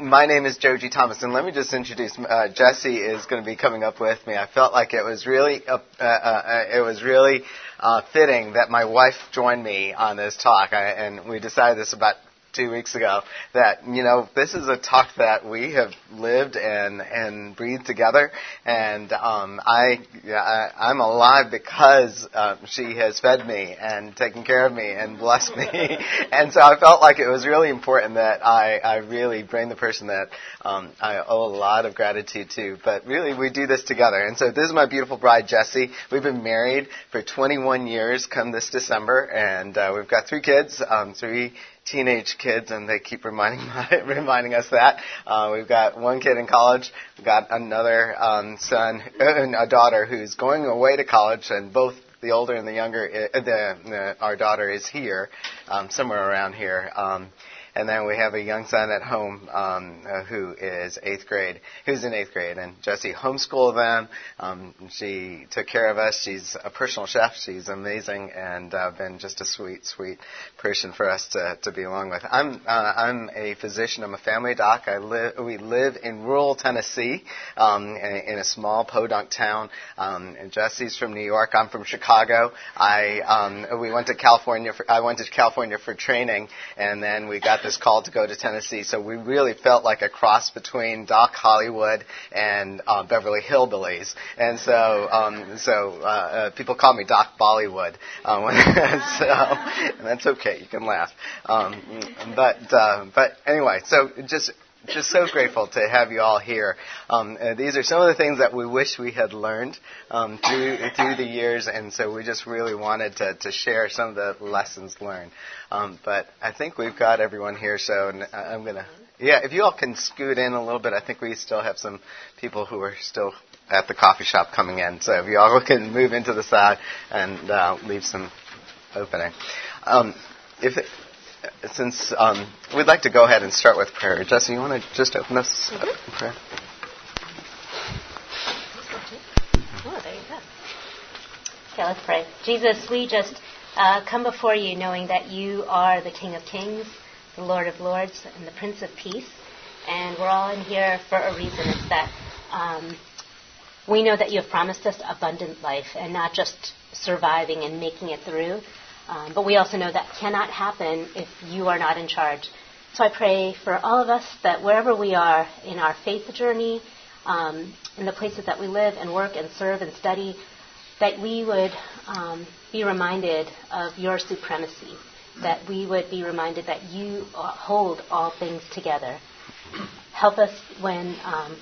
My name is Joji Thomas, and let me just introduce uh, Jesse is going to be coming up with me. I felt like it was really uh, uh, uh it was really uh, fitting that my wife joined me on this talk, I, and we decided this about two weeks ago that you know this is a talk that we have lived and and breathed together, and um, I, I I'm alive because um, she has fed me and taken care of me and blessed me, and so I felt like it was really important that I I really bring the person that um, I owe a lot of gratitude to, but really we do this together, and so this is my beautiful bride Jessie. We've been married for 21 years, come this December, and uh, we've got three kids, um, three teenage kids, and they keep reminding my, reminding us that. Uh, we've got one kid in college. We've got another um, son and a daughter who's going away to college, and both the older and the younger, uh, the, the, our daughter is here, um, somewhere around here. Um, and then we have a young son at home um, uh, who is eighth grade, who's in eighth grade. And Jessie homeschooled them. Um, she took care of us. She's a personal chef. She's amazing and uh, been just a sweet, sweet person for us to, to be along with. I'm uh, I'm a physician. I'm a family doc. I live we live in rural Tennessee, um, in, in, a small podunk town. Um, and Jessie's from New York. I'm from Chicago. I um, we went to California. For, I went to California for training, and then we got this call to go to Tennessee. So we really felt like a cross between Doc Hollywood and uh, Beverly Hillbillies. And so, um, so uh, uh, people call me Doc Bollywood. Um, so, and that's okay. You can laugh. Um, but uh, but anyway, so just just so grateful to have you all here. Um, uh, these are some of the things that we wish we had learned um, through through the years, and so we just really wanted to, to share some of the lessons learned. Um, but I think we've got everyone here, so I'm gonna. Yeah, if you all can scoot in a little bit, I think we still have some people who are still at the coffee shop coming in. So if you all can move into the side and uh, leave some opening. Um, if it, since um, we'd like to go ahead and start with prayer. Jesse, you want to just open us mm-hmm. up in prayer? Oh, there you go. Okay, let's pray. Jesus, we just uh, come before you knowing that you are the King of Kings, the Lord of Lords, and the Prince of Peace. And we're all in here for a reason. It's that um, we know that you have promised us abundant life and not just surviving and making it through, um, but we also know that cannot happen if you are not in charge. So I pray for all of us that wherever we are in our faith journey, um, in the places that we live and work and serve and study, that we would um, be reminded of your supremacy, that we would be reminded that you uh, hold all things together. Help us when um,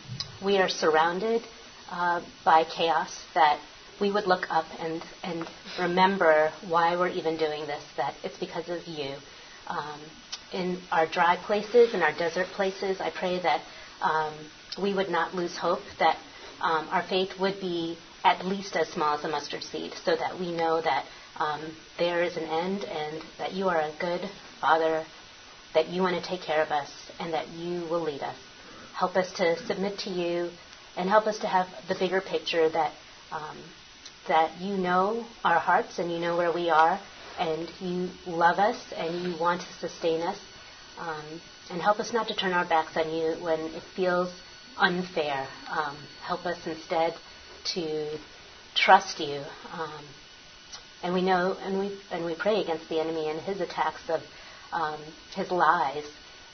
we are surrounded uh, by chaos, that we would look up and, and remember why we're even doing this, that it's because of you. Um, in our dry places, in our desert places, I pray that um, we would not lose hope, that um, our faith would be at least as small as a mustard seed, so that we know that um, there is an end and that you are a good Father, that you want to take care of us, and that you will lead us. Help us to submit to you, and help us to have the bigger picture that um, that you know our hearts and you know where we are and you love us and you want to sustain us. Um, and help us not to turn our backs on you when it feels unfair. Um, help us instead to trust you. Um, and we know and we and we pray against the enemy and his attacks of um, his lies.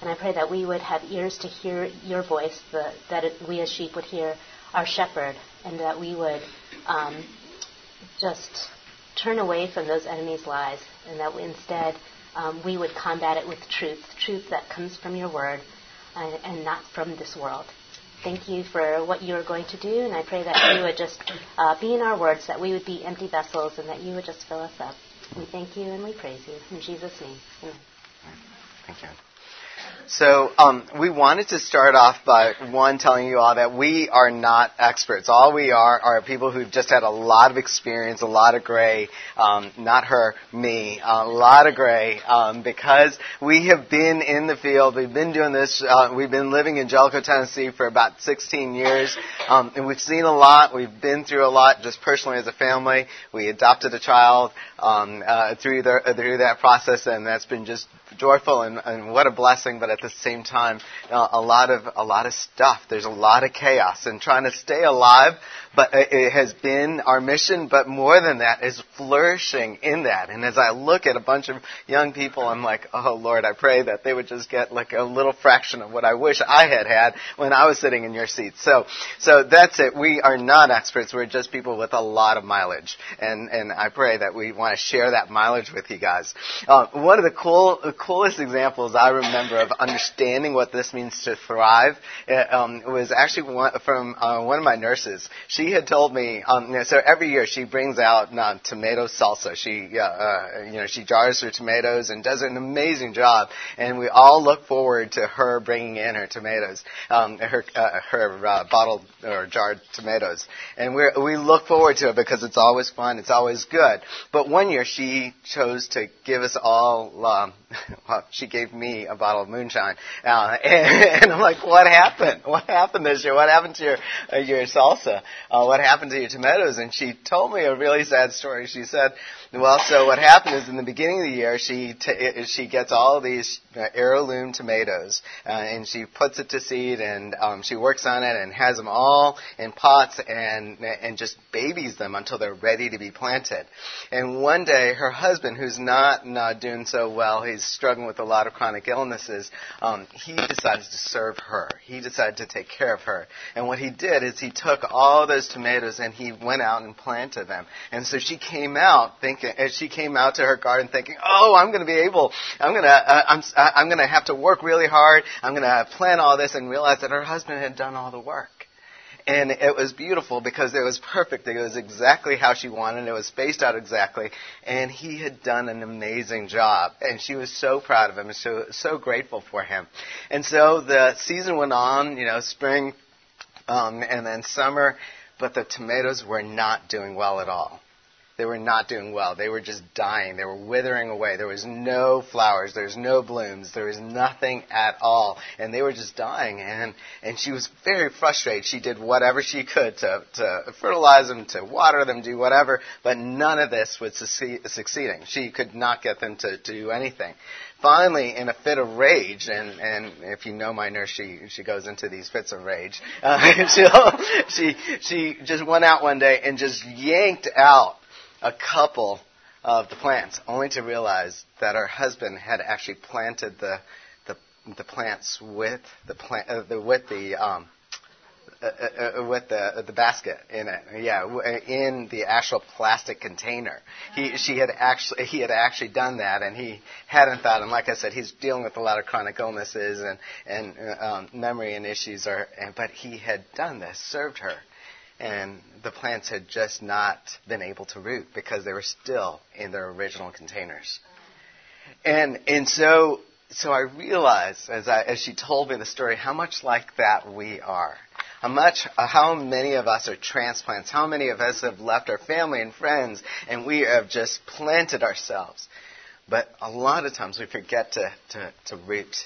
And I pray that we would have ears to hear your voice, the, that we as sheep would hear our shepherd, and that we would um, just turn away from those enemies' lies and that instead um, we would combat it with truth, truth that comes from your word and, and, not from this world. Thank you for what you are going to do, and I pray that you would just uh, be in our words, that we would be empty vessels, and that you would just fill us up. We thank you and we praise you. In Jesus' name, amen. Thank you. So um, we wanted to start off by one telling you all that we are not experts. All we are are people who've just had a lot of experience, a lot of gray. Um, not her, me, a lot of gray um, because we have been in the field. We've been doing this. Uh, we've been living in Jellico, Tennessee for about 16 years, um, and we've seen a lot. We've been through a lot, just personally as a family. We adopted a child um, uh, through the, uh, through that process, and that's been just joyful and, and what a blessing. But at the same time, uh, a lot of a lot of stuff. There's a lot of chaos, and trying to stay alive. But it has been our mission. But more than that, is flourishing in that. And as I look at a bunch of young people, I'm like, oh Lord, I pray that they would just get like a little fraction of what I wish I had had when I was sitting in your seat. So, so that's it. We are not experts. We're just people with a lot of mileage, and and I pray that we want to share that mileage with you guys. Uh, one of the cool, coolest examples I remember of understanding what this means to thrive uh, um, was actually one, from uh, one of my nurses. She had told me, um, so every year she brings out uh, tomato salsa. She, uh, uh, you know, she jars her tomatoes and does an amazing job, and we all look forward to her bringing in her tomatoes, um, her uh, her bottled or jarred tomatoes, and we we look forward to it because it's always fun, it's always good. But one year she chose to give us all. Um, well, she gave me a bottle of moonshine, uh, and, and I'm like, what happened? What happened this year? What happened to your uh, your salsa? Uh, what happened to your tomatoes? And she told me a really sad story. She said well, so what happened is in the beginning of the year, she t- she gets all these uh, heirloom tomatoes, uh, and she puts it to seed, and um, she works on it, and has them all in pots, and and just babies them until they're ready to be planted. And one day, her husband, who's not not doing so well, he's struggling with a lot of chronic illnesses. Um, he decided to serve her. He decided to take care of her. And what he did is he took all those tomatoes and he went out and planted them. And so she came out thinking as she came out to her garden thinking, oh, I'm going to be able, I'm going to, uh, I'm, I'm going to have to work really hard. I'm going to plan all this and realize that her husband had done all the work. And it was beautiful because it was perfect. It was exactly how she wanted. It was spaced out exactly. And he had done an amazing job. And she was so proud of him and so, so grateful for him. And so the season went on, you know, spring, um, and then summer, but the tomatoes were not doing well at all they were not doing well. They were just dying. They were withering away. There was no flowers. There was no blooms. There was nothing at all. And they were just dying. And, and she was very frustrated. She did whatever she could to, to fertilize them, to water them, do whatever, but none of this was succeeding. She could not get them to, to do anything finally, in a fit of rage, and, and if you know my nurse, she, she goes into these fits of rage. Uh, she she just went out one day and just yanked out a couple of the plants, only to realize that her husband had actually planted the the, the plants with the plant uh, the, with the um, uh, uh, uh with the the basket in it, yeah, in the actual plastic container. He she had actually he had actually done that, and he hadn't thought. And like I said, he's dealing with a lot of chronic illnesses and and uh, um, memory and issues. Are and, but he had done this, served her, and the plants had just not been able to root because they were still in their original containers. And and so so I realized as I as she told me the story how much like that we are. How much how many of us are transplants? How many of us have left our family and friends and we have just planted ourselves? But a lot of times we forget to, to, to root.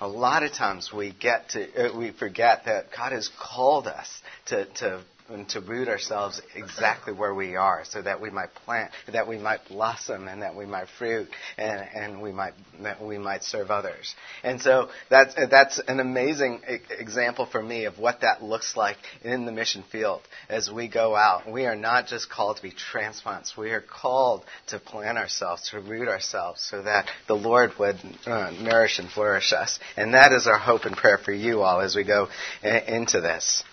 A lot of times we get to uh, we forget that God has called us to, to and to root ourselves exactly where we are so that we might plant, that we might blossom and that we might fruit and, and we might, that we might serve others. And so that's, that's an amazing example for me of what that looks like in the mission field as we go out. We are not just called to be transplants. We are called to plant ourselves, to root ourselves so that the Lord would uh, nourish and flourish us. And that is our hope and prayer for you all as we go into this.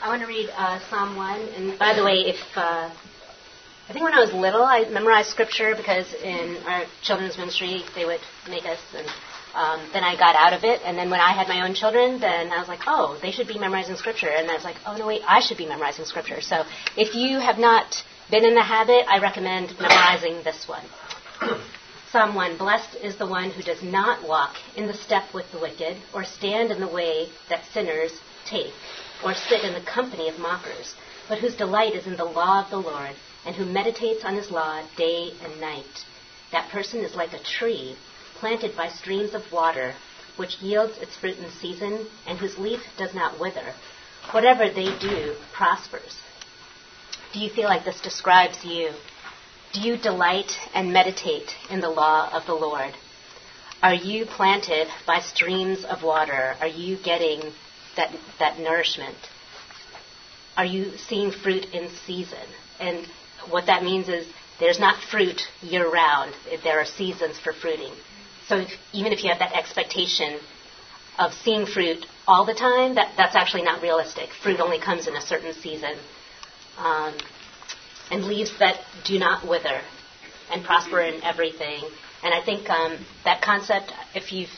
I want to read uh, Psalm 1. And by the way, if uh, I think when I was little, I memorized scripture because in our children's ministry they would make us, and um, then I got out of it. And then when I had my own children, then I was like, oh, they should be memorizing scripture. And I was like, oh no, wait, I should be memorizing scripture. So if you have not been in the habit, I recommend memorizing this one. Psalm 1 Blessed is the one who does not walk in the step with the wicked, or stand in the way that sinners take, or sit in the company of mockers, but whose delight is in the law of the Lord, and who meditates on his law day and night. That person is like a tree planted by streams of water, which yields its fruit in season, and whose leaf does not wither. Whatever they do prospers. do you feel like this describes you? Do you delight and meditate in the law of the Lord? Are you planted by streams of water? Are you getting that, that nourishment? Are you seeing fruit in season? And what that means is there's not fruit year round. There are seasons for fruiting. So if, even if you have that expectation of seeing fruit all the time, that, that's actually not realistic. Fruit only comes in a certain season. Um, and leaves that do not wither and prosper in everything. And I think um, that concept, if you've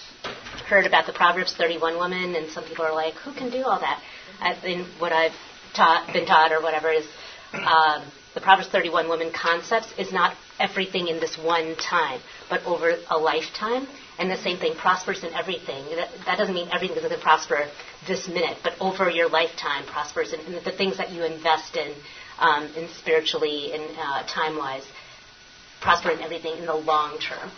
heard about the Proverbs 31 woman, and some people are like, who can do all that? I think what I've taught, been taught or whatever is um, the Proverbs 31 woman concepts is not everything in this one time, but over a lifetime. And the same thing prospers in everything. That, that doesn't mean everything is going to prosper this minute, but over your lifetime prospers in, in the things that you invest in, um, in spiritually and uh, time wise, prosper in everything in the long term.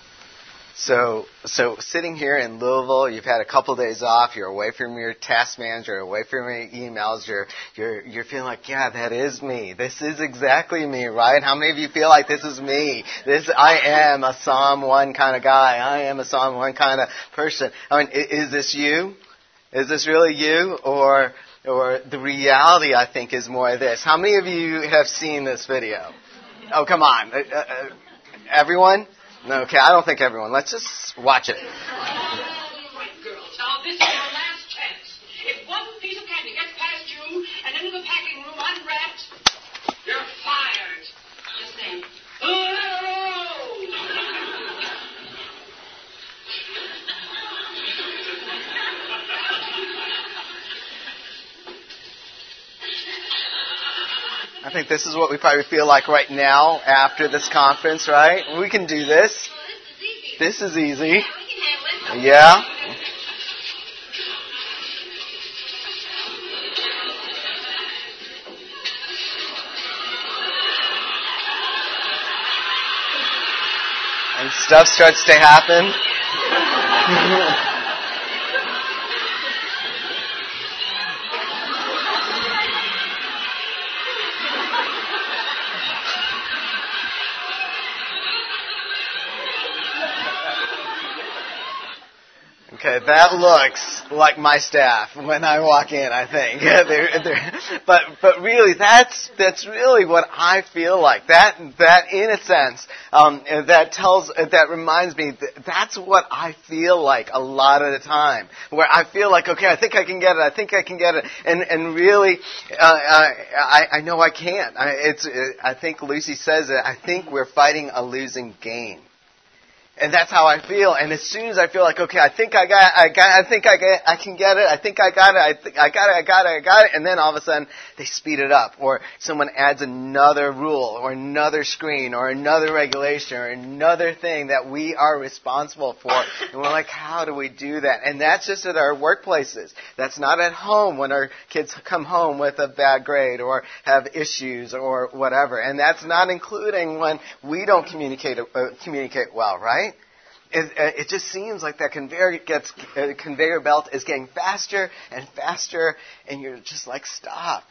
So, so sitting here in Louisville, you've had a couple days off. You're away from your task manager, away from your emails. You're you're you're feeling like, yeah, that is me. This is exactly me, right? How many of you feel like this is me? This I am a Psalm one kind of guy. I am a Psalm one kind of person. I mean, is this you? Is this really you, or or the reality? I think is more of this. How many of you have seen this video? Oh, come on, uh, uh, everyone. Okay, I don't think everyone. Let's just watch it. Right, girls. Now, this is your last chance. If one piece of candy gets past you and into the packing room unwrapped, you're fired. Just then. I think this is what we probably feel like right now after this conference, right? We can do this. This is easy. Yeah. And stuff starts to happen. That looks like my staff when I walk in. I think, they're, they're, but but really, that's that's really what I feel like. That that in a sense, um, that tells that reminds me that that's what I feel like a lot of the time. Where I feel like, okay, I think I can get it. I think I can get it, and and really, uh, I I know I can't. I, it's I think Lucy says it. I think we're fighting a losing game. And that's how I feel. And as soon as I feel like, okay, I think I got, I got, I think I get, I can get it. I think I got it. I think I got it. I got it. I got it. And then all of a sudden they speed it up, or someone adds another rule, or another screen, or another regulation, or another thing that we are responsible for. And we're like, how do we do that? And that's just at our workplaces. That's not at home when our kids come home with a bad grade or have issues or whatever. And that's not including when we don't communicate uh, communicate well, right? It, uh, it just seems like that conveyor gets uh, conveyor belt is getting faster and faster, and you're just like, stop.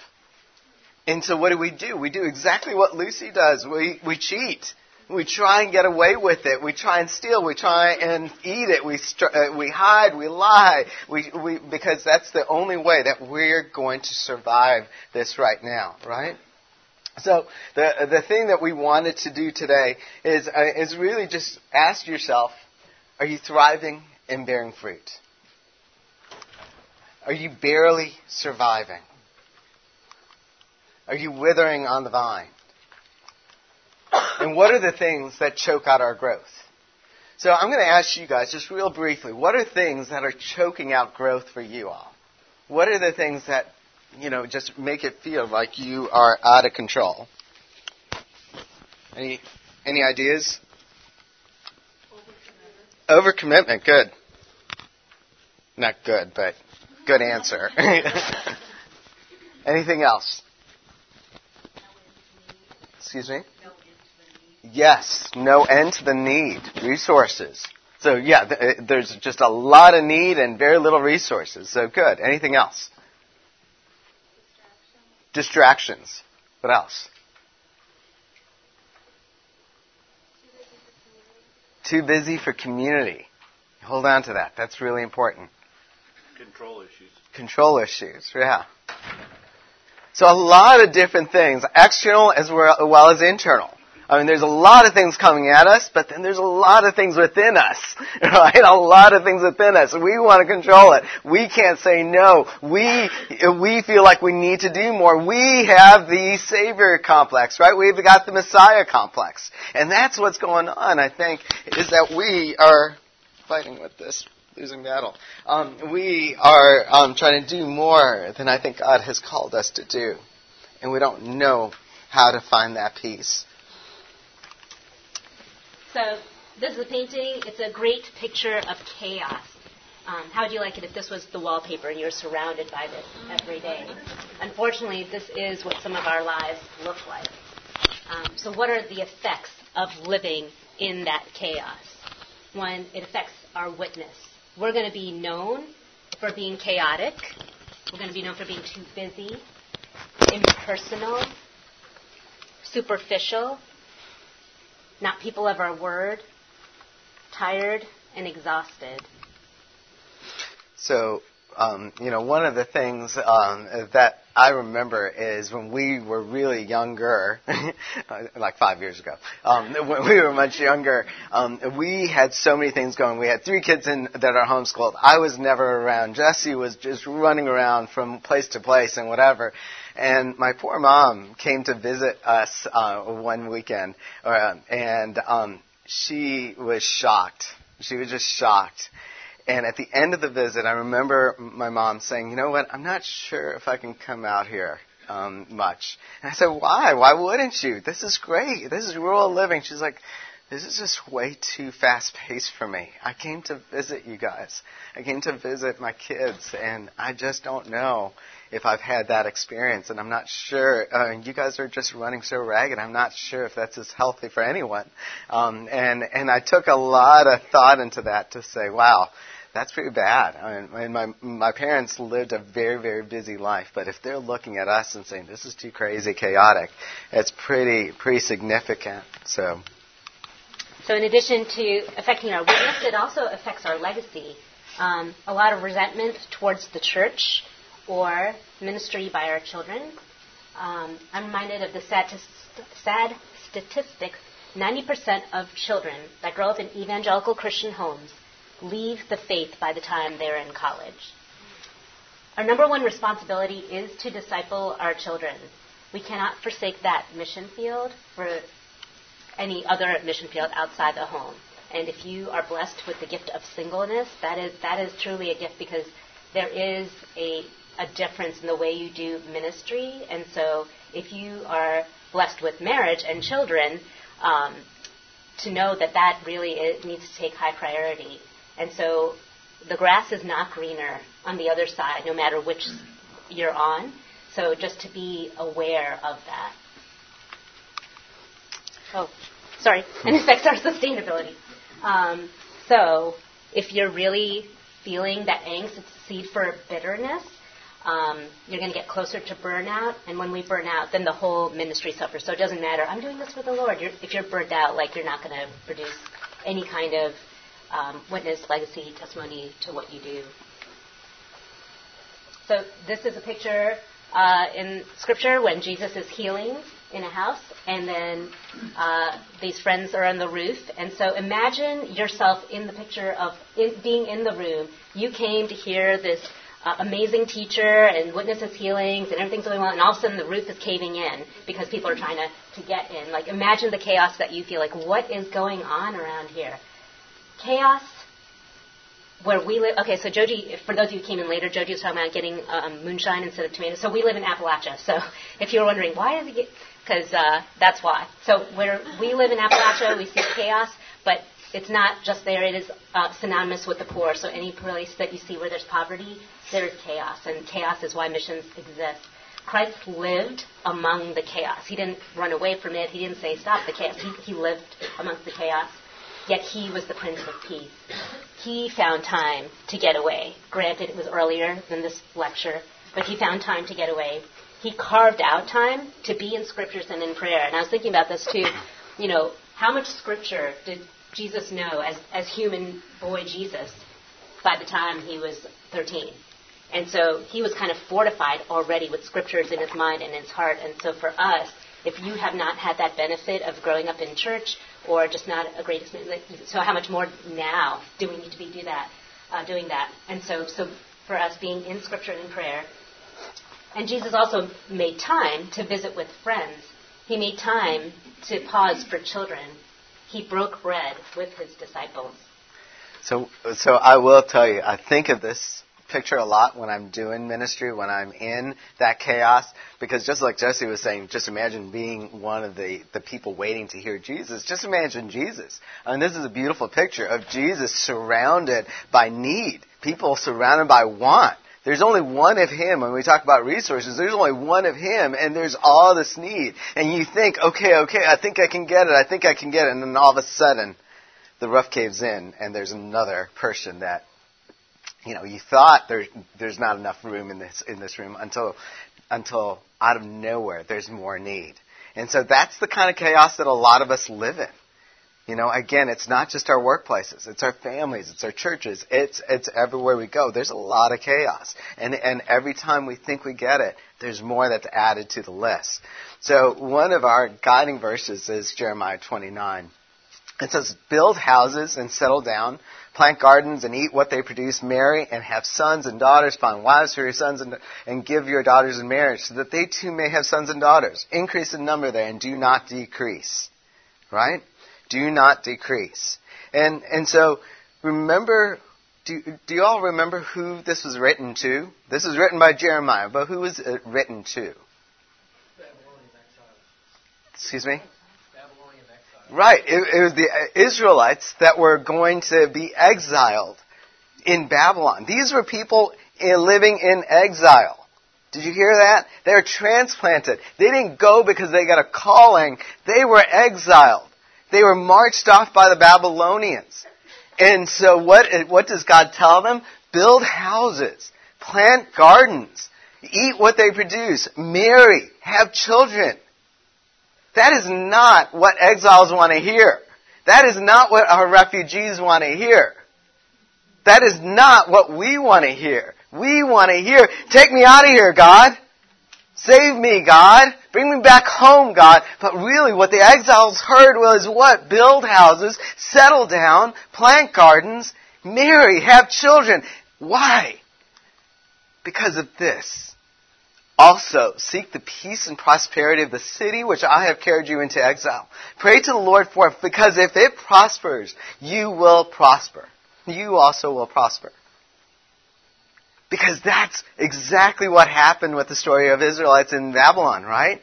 And so, what do we do? We do exactly what Lucy does. We we cheat. We try and get away with it. We try and steal. We try and eat it. We uh, we hide. We lie. We we because that's the only way that we're going to survive this right now, right? So the the thing that we wanted to do today is uh, is really just ask yourself are you thriving and bearing fruit? Are you barely surviving? Are you withering on the vine? And what are the things that choke out our growth? So I'm going to ask you guys just real briefly, what are things that are choking out growth for you all? What are the things that, you know, just make it feel like you are out of control? Any any ideas? Overcommitment, good. Not good, but good answer. Anything else? Excuse me? Yes, no end to the need. Resources. So yeah, th- uh, there's just a lot of need and very little resources. So good. Anything else? Distractions. Distractions. What else? Too busy for community. Hold on to that. That's really important. Control issues. Control issues, yeah. So a lot of different things, external as well as internal. I mean, there's a lot of things coming at us, but then there's a lot of things within us, right? A lot of things within us. We want to control it. We can't say no. We, we feel like we need to do more. We have the Savior complex, right? We've got the Messiah complex. And that's what's going on, I think, is that we are fighting with this losing battle. Um, we are um, trying to do more than I think God has called us to do. And we don't know how to find that peace. So this is a painting. It's a great picture of chaos. Um, how would you like it if this was the wallpaper and you're surrounded by this every day? Unfortunately, this is what some of our lives look like. Um, so, what are the effects of living in that chaos? One, it affects our witness. We're going to be known for being chaotic. We're going to be known for being too busy, impersonal, superficial, not people of our word, tired and exhausted. So, um, you know, one of the things um, that I remember is when we were really younger, like five years ago, um, when we were much younger, um, we had so many things going. We had three kids in, that are homeschooled. I was never around. Jesse was just running around from place to place and whatever. And my poor mom came to visit us uh, one weekend, uh, and um, she was shocked. She was just shocked. And at the end of the visit, I remember my mom saying, "You know what? I'm not sure if I can come out here um, much." And I said, "Why? Why wouldn't you? This is great. This is rural living." She's like, "This is just way too fast paced for me. I came to visit you guys. I came to visit my kids, and I just don't know if I've had that experience, and I'm not sure. Uh, you guys are just running so ragged. I'm not sure if that's as healthy for anyone. Um, and and I took a lot of thought into that to say, wow, that's pretty bad. I mean, my my parents lived a very very busy life, but if they're looking at us and saying this is too crazy, chaotic, it's pretty pretty significant. So. So, in addition to affecting our witness, it also affects our legacy. Um, a lot of resentment towards the church or ministry by our children. Um, I'm reminded of the sad, sad statistic 90% of children that grow up in evangelical Christian homes leave the faith by the time they're in college. Our number one responsibility is to disciple our children. We cannot forsake that mission field for any other mission field outside the home. And if you are blessed with the gift of singleness, that is that is truly a gift because there is a a difference in the way you do ministry. And so, if you are blessed with marriage and children, um, to know that that really is, needs to take high priority. And so, the grass is not greener on the other side, no matter which you're on. So, just to be aware of that. Oh, sorry. And it affects our sustainability. Um, so, if you're really feeling that angst, it's a seed for bitterness um, you're going to get closer to burnout. And when we burn out, then the whole ministry suffers. So it doesn't matter. I'm doing this for the Lord. You're, if you're burnt out, like you're not going to produce any kind of um, witness, legacy, testimony to what you do. So this is a picture uh, in Scripture when Jesus is healing in a house, and then uh, these friends are on the roof. And so imagine yourself in the picture of in, being in the room. You came to hear this uh, amazing teacher and witnesses healings and everything's going well, and all of a sudden the roof is caving in because people are trying to, to get in. Like, imagine the chaos that you feel. Like, what is going on around here? Chaos where we live. Okay, so Joji, for those of you who came in later, Joji was talking about getting um, moonshine instead of tomatoes. So we live in Appalachia. So if you're wondering why he get, because uh, that's why. So where we live in Appalachia, we see chaos, but it's not just there. It is uh, synonymous with the poor. So any place that you see where there's poverty, there's chaos, and chaos is why missions exist. Christ lived among the chaos. He didn't run away from it. He didn't say, stop the chaos. He, he lived amongst the chaos. Yet he was the Prince of Peace. He found time to get away. Granted, it was earlier than this lecture, but he found time to get away. He carved out time to be in scriptures and in prayer. And I was thinking about this too. You know, how much scripture did Jesus know as, as human boy Jesus by the time he was 13. And so he was kind of fortified already with scriptures in his mind and his heart. And so for us, if you have not had that benefit of growing up in church or just not a great so how much more now do we need to be do that, uh, doing that? And so, so for us being in scripture and in prayer, and Jesus also made time to visit with friends. He made time to pause for children. He broke bread with his disciples. So, so I will tell you, I think of this picture a lot when I'm doing ministry, when I'm in that chaos, because just like Jesse was saying, just imagine being one of the, the people waiting to hear Jesus. Just imagine Jesus. I mean, this is a beautiful picture of Jesus surrounded by need, people surrounded by want. There's only one of him. When we talk about resources, there's only one of him, and there's all this need. And you think, okay, okay, I think I can get it, I think I can get it, and then all of a sudden, the roof caves in, and there's another person that, you know, you thought there, there's not enough room in this in this room until, until out of nowhere there's more need. And so that's the kind of chaos that a lot of us live in. You know, again, it's not just our workplaces, it's our families, it's our churches, it's it's everywhere we go. There's a lot of chaos. And and every time we think we get it, there's more that's added to the list. So one of our guiding verses is Jeremiah 29. It says, Build houses and settle down, plant gardens and eat what they produce, marry and have sons and daughters, find wives for your sons and, and give your daughters in marriage, so that they too may have sons and daughters. Increase in number there and do not decrease. Right? Do not decrease. And, and so remember, do, do you all remember who this was written to? This was written by Jeremiah, but who was it written to? Excuse me? Right. It, it, was the Israelites that were going to be exiled in Babylon. These were people living in exile. Did you hear that? They were transplanted. They didn't go because they got a calling. They were exiled. They were marched off by the Babylonians. And so what, what does God tell them? Build houses, plant gardens, eat what they produce, marry, have children. That is not what exiles want to hear. That is not what our refugees want to hear. That is not what we want to hear. We want to hear, take me out of here, God. Save me, God. Bring me back home, God. But really what the exiles heard was what? Build houses, settle down, plant gardens, marry, have children. Why? Because of this. Also, seek the peace and prosperity of the city which I have carried you into exile. Pray to the Lord for it, because if it prospers, you will prosper. You also will prosper. Because that's exactly what happened with the story of Israelites in Babylon, right?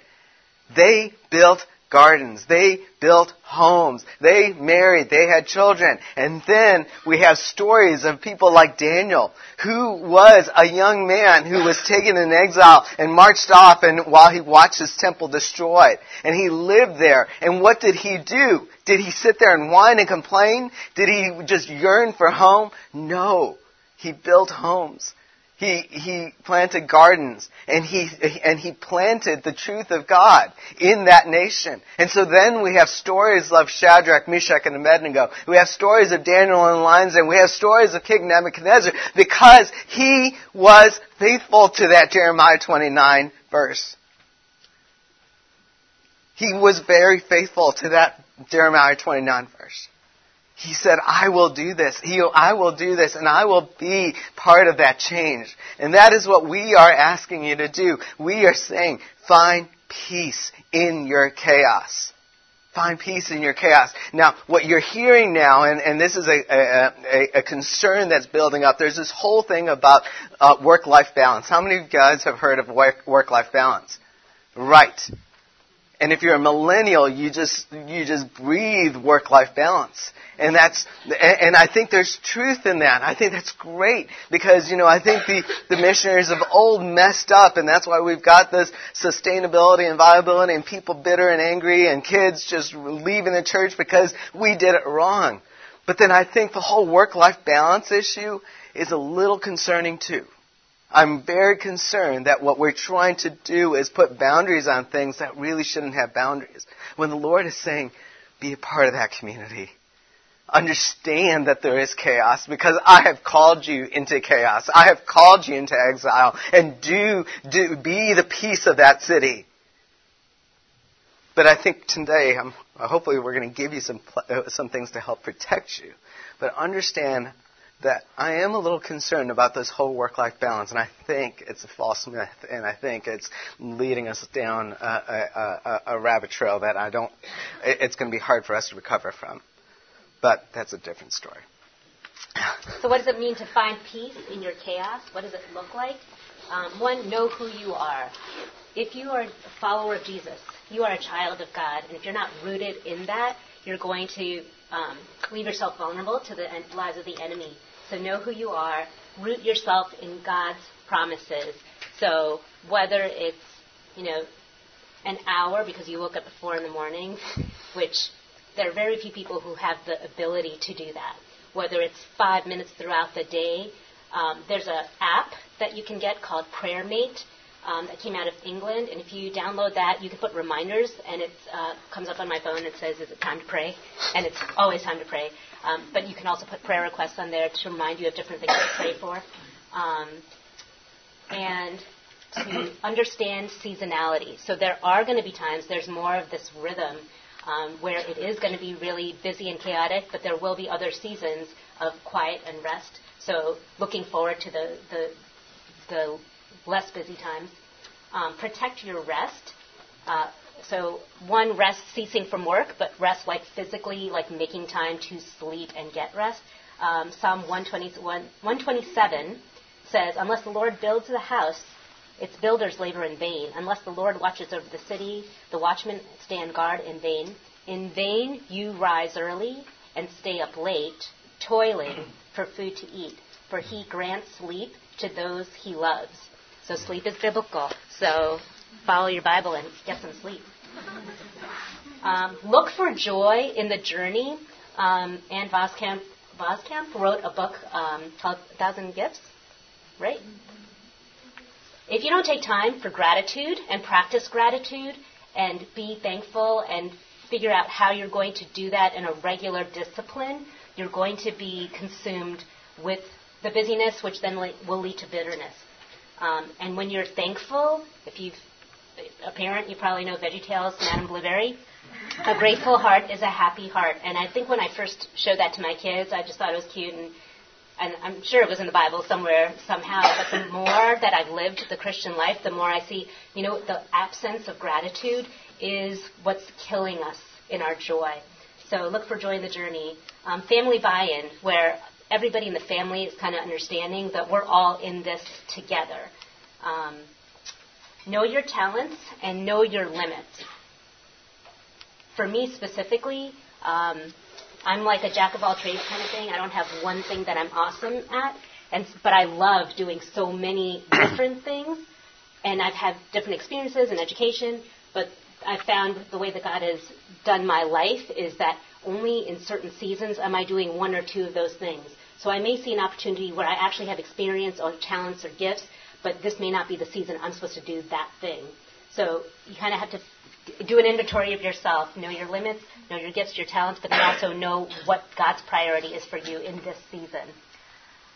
They built gardens. They built homes. They married. They had children. And then we have stories of people like Daniel, who was a young man who was taken in exile and marched off and while he watched his temple destroyed. And he lived there. And what did he do? Did he sit there and whine and complain? Did he just yearn for home? No. He built homes. He, he planted gardens and he, and he planted the truth of God in that nation. And so then we have stories of Shadrach, Meshach, and Abednego. We have stories of Daniel and lions and we have stories of King Nebuchadnezzar because he was faithful to that Jeremiah 29 verse. He was very faithful to that Jeremiah 29 verse. He said, I will do this. He, I will do this and I will be part of that change. And that is what we are asking you to do. We are saying, find peace in your chaos. Find peace in your chaos. Now, what you're hearing now, and, and this is a, a, a, concern that's building up, there's this whole thing about uh, work-life balance. How many of you guys have heard of work, work-life balance? Right. And if you're a millennial, you just, you just breathe work-life balance. And that's, and I think there's truth in that. I think that's great because, you know, I think the, the missionaries of old messed up and that's why we've got this sustainability and viability and people bitter and angry and kids just leaving the church because we did it wrong. But then I think the whole work-life balance issue is a little concerning too. I'm very concerned that what we're trying to do is put boundaries on things that really shouldn't have boundaries. When the Lord is saying, be a part of that community. understand that there is chaos because I have called you into chaos. I have called you into exile and do, do be the peace of that city. But I think today, I'm, hopefully we're going to give you some, uh, some things to help protect you. But understand that I am a little concerned about this whole work-life balance, and I think it's a false myth, and I think it's leading us down a, a, a, a rabbit trail that I don't. It's going to be hard for us to recover from. But that's a different story. So, what does it mean to find peace in your chaos? What does it look like? Um, one, know who you are. If you are a follower of Jesus, you are a child of God, and if you're not rooted in that, you're going to um, leave yourself vulnerable to the lies of the enemy. So know who you are. Root yourself in God's promises. So whether it's you know an hour because you woke up at four in the morning, which there are very few people who have the ability to do that. Whether it's five minutes throughout the day, um, there's an app that you can get called PrayerMate um, that came out of England, and if you download that, you can put reminders, and it uh, comes up on my phone. It says, "Is it time to pray?" And it's always time to pray. Um, but you can also put prayer requests on there to remind you of different things to pray for, um, and to understand seasonality. So there are going to be times there's more of this rhythm um, where it is going to be really busy and chaotic, but there will be other seasons of quiet and rest. So looking forward to the the, the less busy times. Um, protect your rest. Uh, so one rest ceasing from work, but rest like physically, like making time to sleep and get rest. Um, Psalm 127 says, "Unless the Lord builds the house, its builders labor in vain. Unless the Lord watches over the city, the watchmen stand guard in vain. In vain you rise early and stay up late, toiling for food to eat. For he grants sleep to those he loves." So sleep is biblical. So follow your Bible and get some sleep. Um, look for joy in the journey. Um, Ann Voskamp, Voskamp wrote a book um, called Thousand Gifts, right? If you don't take time for gratitude and practice gratitude and be thankful and figure out how you're going to do that in a regular discipline, you're going to be consumed with the busyness, which then will lead to bitterness. Um, and when you're thankful, if you've a parent, you probably know VeggieTales, Madame Blueberry. A grateful heart is a happy heart. And I think when I first showed that to my kids, I just thought it was cute and and I'm sure it was in the Bible somewhere, somehow, but the more that I've lived the Christian life, the more I see, you know, the absence of gratitude is what's killing us in our joy. So look for joy in the journey. Um, family buy-in, where everybody in the family is kind of understanding that we're all in this together. Um, know your talents and know your limits. For me specifically, um, I'm like a jack of all trades kind of thing. I don't have one thing that I'm awesome at, and but I love doing so many different things, and I've had different experiences and education. But I found the way that God has done my life is that only in certain seasons am I doing one or two of those things. So I may see an opportunity where I actually have experience or talents or gifts, but this may not be the season I'm supposed to do that thing. So you kind of have to do an inventory of yourself, know your limits, know your gifts, your talents, but then also know what God's priority is for you in this season.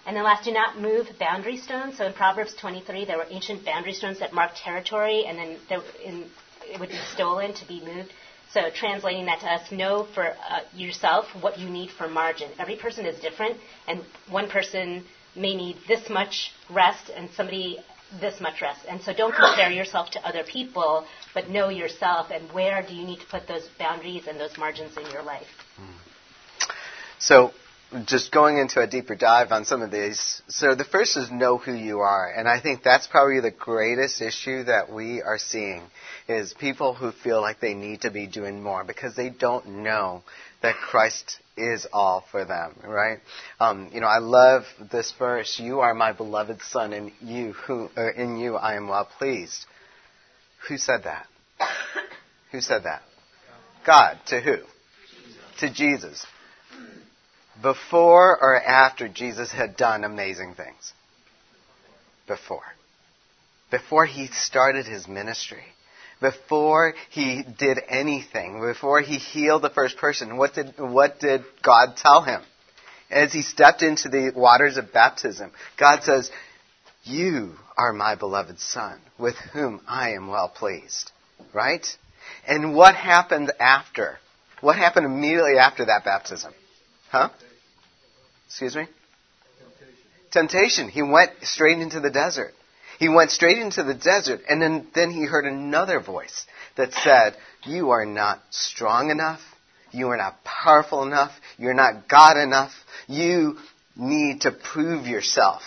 And then last, do not move boundary stones. So in Proverbs 23, there were ancient boundary stones that marked territory, and then in, it would be stolen to be moved. So translating that to us, know for uh, yourself what you need for margin. Every person is different, and one person may need this much rest, and somebody this much rest. And so don't compare yourself to other people, but know yourself and where do you need to put those boundaries and those margins in your life. So just going into a deeper dive on some of these. So the first is know who you are. And I think that's probably the greatest issue that we are seeing is people who feel like they need to be doing more because they don't know that Christ is all for them, right? Um, you know, I love this verse. You are my beloved son, and you who uh, in you I am well pleased. Who said that? who said that? God. To who? To Jesus before or after Jesus had done amazing things? Before. Before he started his ministry. before he did anything, before he healed the first person, what did, what did God tell him? As he stepped into the waters of baptism, God says, You are my beloved Son, with whom I am well pleased. Right? And what happened after? What happened immediately after that baptism? Huh? Excuse me? Temptation. He went straight into the desert. He went straight into the desert, and then, then he heard another voice that said, You are not strong enough. You are not powerful enough. You're not God enough. You need to prove yourself.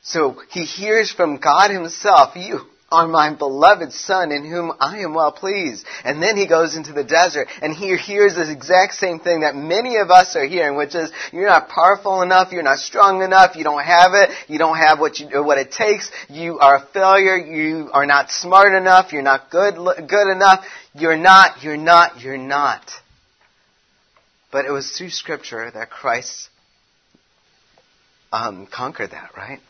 So he hears from God himself, You are my beloved son in whom I am well pleased. And then he goes into the desert and he hears this exact same thing that many of us are hearing, which is you're not powerful enough, you're not strong enough, you don't have it, you don't have what you, what it takes, you are a failure, you are not smart enough, you're not good, good enough, you're not, you're not, you're not. But it was through scripture that Christ um, conquered that, right?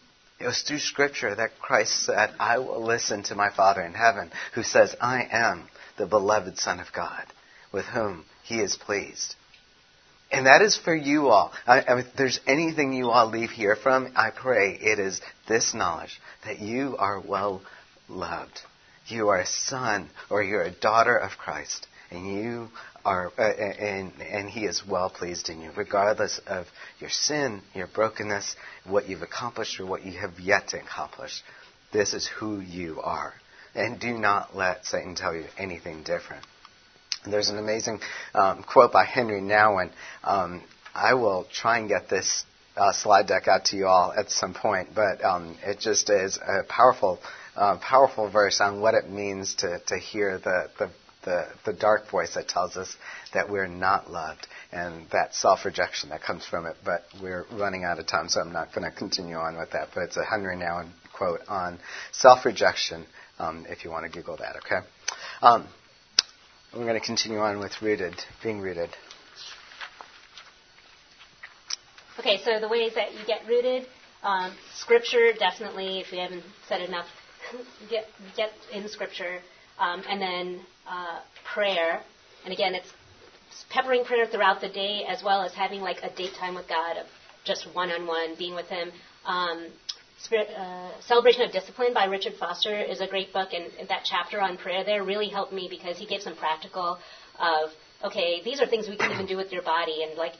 It was through Scripture that Christ said, I will listen to my Father in heaven, who says, I am the beloved Son of God, with whom He is pleased. And that is for you all. I, I, if there's anything you all leave here from, I pray it is this knowledge that you are well loved. You are a son or you're a daughter of Christ, and you are, uh, and, and He is well pleased in you, regardless of your sin, your brokenness, what you've accomplished, or what you have yet to accomplish. This is who you are. And do not let Satan tell you anything different. There's an amazing um, quote by Henri Nouwen. Um, I will try and get this uh, slide deck out to you all at some point, but um, it just is a powerful, uh, powerful verse on what it means to, to hear the, the the, the dark voice that tells us that we're not loved and that self rejection that comes from it. But we're running out of time, so I'm not going to continue on with that. But it's a Henri Nouwen quote on self rejection um, if you want to Google that, okay? Um, we're going to continue on with rooted, being rooted. Okay, so the ways that you get rooted, um, scripture definitely. If we haven't said enough, get get in scripture. Um, and then uh, prayer. And again, it's peppering prayer throughout the day as well as having like a date time with God of just one on one, being with Him. Um, Spirit, uh, Celebration of Discipline by Richard Foster is a great book, and, and that chapter on prayer there really helped me because he gave some practical of okay, these are things we can even do with your body, and like,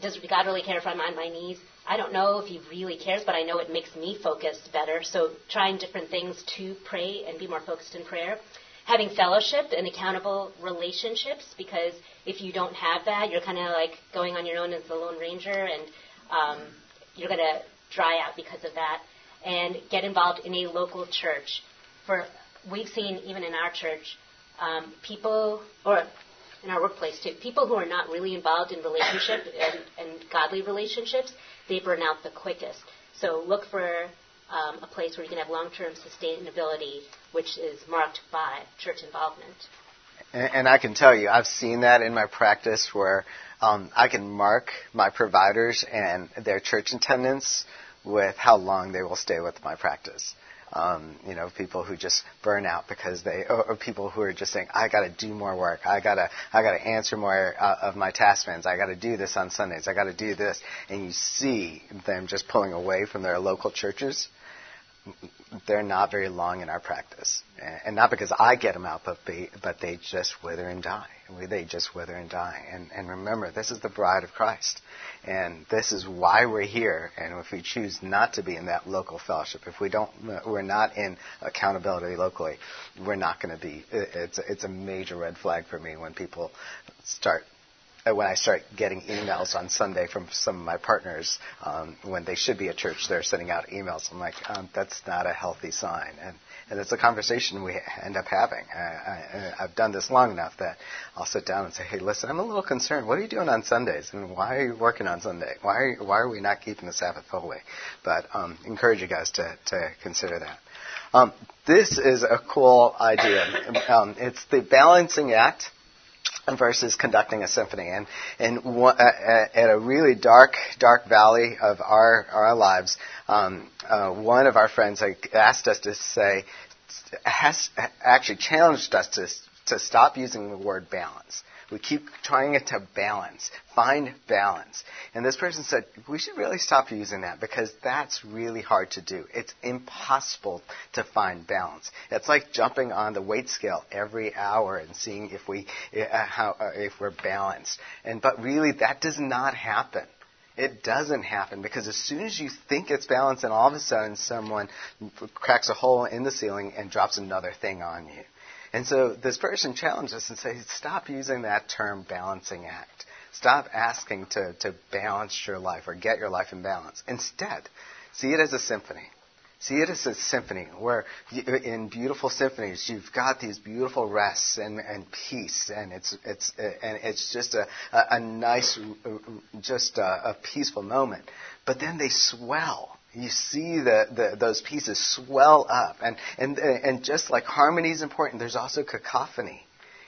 does God really care if I'm on my knees? I don't know if He really cares, but I know it makes me focus better. So trying different things to pray and be more focused in prayer having fellowship and accountable relationships because if you don't have that, you're kind of like going on your own as the Lone Ranger and um, you're going to dry out because of that. And get involved in a local church. For we've seen even in our church, um, people or in our workplace too, people who are not really involved in relationship and, and godly relationships, they burn out the quickest. So look for um, a place where you can have long-term sustainability, which is marked by church involvement. And, and I can tell you, I've seen that in my practice where um, I can mark my providers and their church attendance with how long they will stay with my practice. Um, you know, people who just burn out because they, or, or people who are just saying, "I got to do more work. I got to, I got to answer more uh, of my task. I got to do this on Sundays. I got to do this." And you see them just pulling away from their local churches they're not very long in our practice. And not because I get them out, but they, but they just wither and die. They just wither and die. And, and remember, this is the bride of Christ. And this is why we're here. And if we choose not to be in that local fellowship, if we don't, we're not in accountability locally, we're not going to be. It's, it's a major red flag for me when people start when I start getting emails on Sunday from some of my partners um, when they should be at church, they're sending out emails. I'm like, um, that's not a healthy sign, and and it's a conversation we end up having. I, I, I've done this long enough that I'll sit down and say, hey, listen, I'm a little concerned. What are you doing on Sundays, and why are you working on Sunday? Why are you, why are we not keeping the Sabbath holy? But um, encourage you guys to to consider that. Um, this is a cool idea. Um, it's the balancing act versus conducting a symphony. And, and one, uh, at a really dark, dark valley of our, our lives, um, uh, one of our friends asked us to say, has actually challenged us to, to stop using the word balance. We keep trying it to balance, find balance. And this person said, we should really stop using that because that's really hard to do. It's impossible to find balance. It's like jumping on the weight scale every hour and seeing if we, uh, how, uh, if we're balanced. And, but really that does not happen. It doesn't happen because as soon as you think it's balanced and all of a sudden someone cracks a hole in the ceiling and drops another thing on you. And so this person challenged us and said, stop using that term balancing act. Stop asking to, to balance your life or get your life in balance. Instead, see it as a symphony. See it as a symphony where in beautiful symphonies you've got these beautiful rests and, and peace and it's, it's, and it's just a, a, a nice, just a, a peaceful moment. But then they swell you see the, the, those pieces swell up. And, and, and just like harmony is important, there's also cacophony.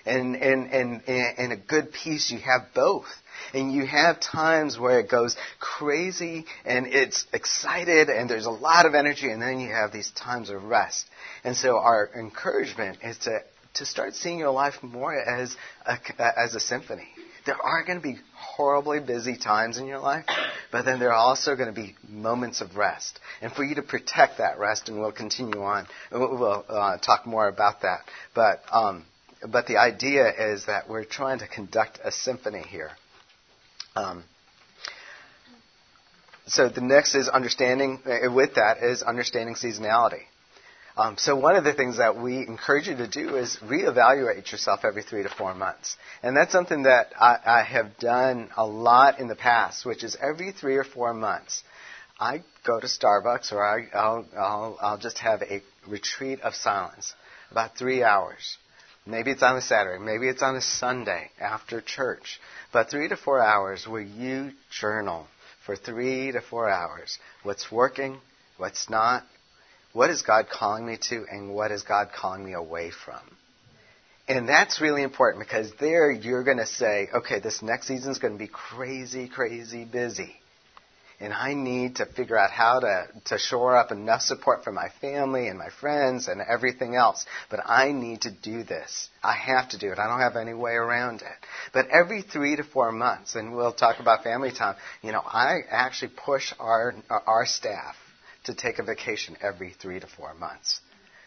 And, and, and, and a good piece, you have both. And you have times where it goes crazy and it's excited and there's a lot of energy, and then you have these times of rest. And so our encouragement is to, to start seeing your life more as a, as a symphony. There are going to be horribly busy times in your life, but then there are also going to be moments of rest. And for you to protect that rest, and we'll continue on, we'll uh, talk more about that. But, um, but the idea is that we're trying to conduct a symphony here. Um, so the next is understanding, uh, with that, is understanding seasonality. Um, so one of the things that we encourage you to do is reevaluate yourself every three to four months, and that's something that I, I have done a lot in the past, which is every three or four months, I go to Starbucks or I, I'll, I'll, I'll just have a retreat of silence, about three hours. Maybe it's on a Saturday, maybe it's on a Sunday after church, but three to four hours where you journal for three to four hours. What's working, what's not, what is God calling me to and what is God calling me away from? And that's really important because there you're going to say, okay, this next season is going to be crazy, crazy busy. And I need to figure out how to, to shore up enough support for my family and my friends and everything else. But I need to do this. I have to do it. I don't have any way around it. But every three to four months, and we'll talk about family time, you know, I actually push our, our staff to take a vacation every three to four months.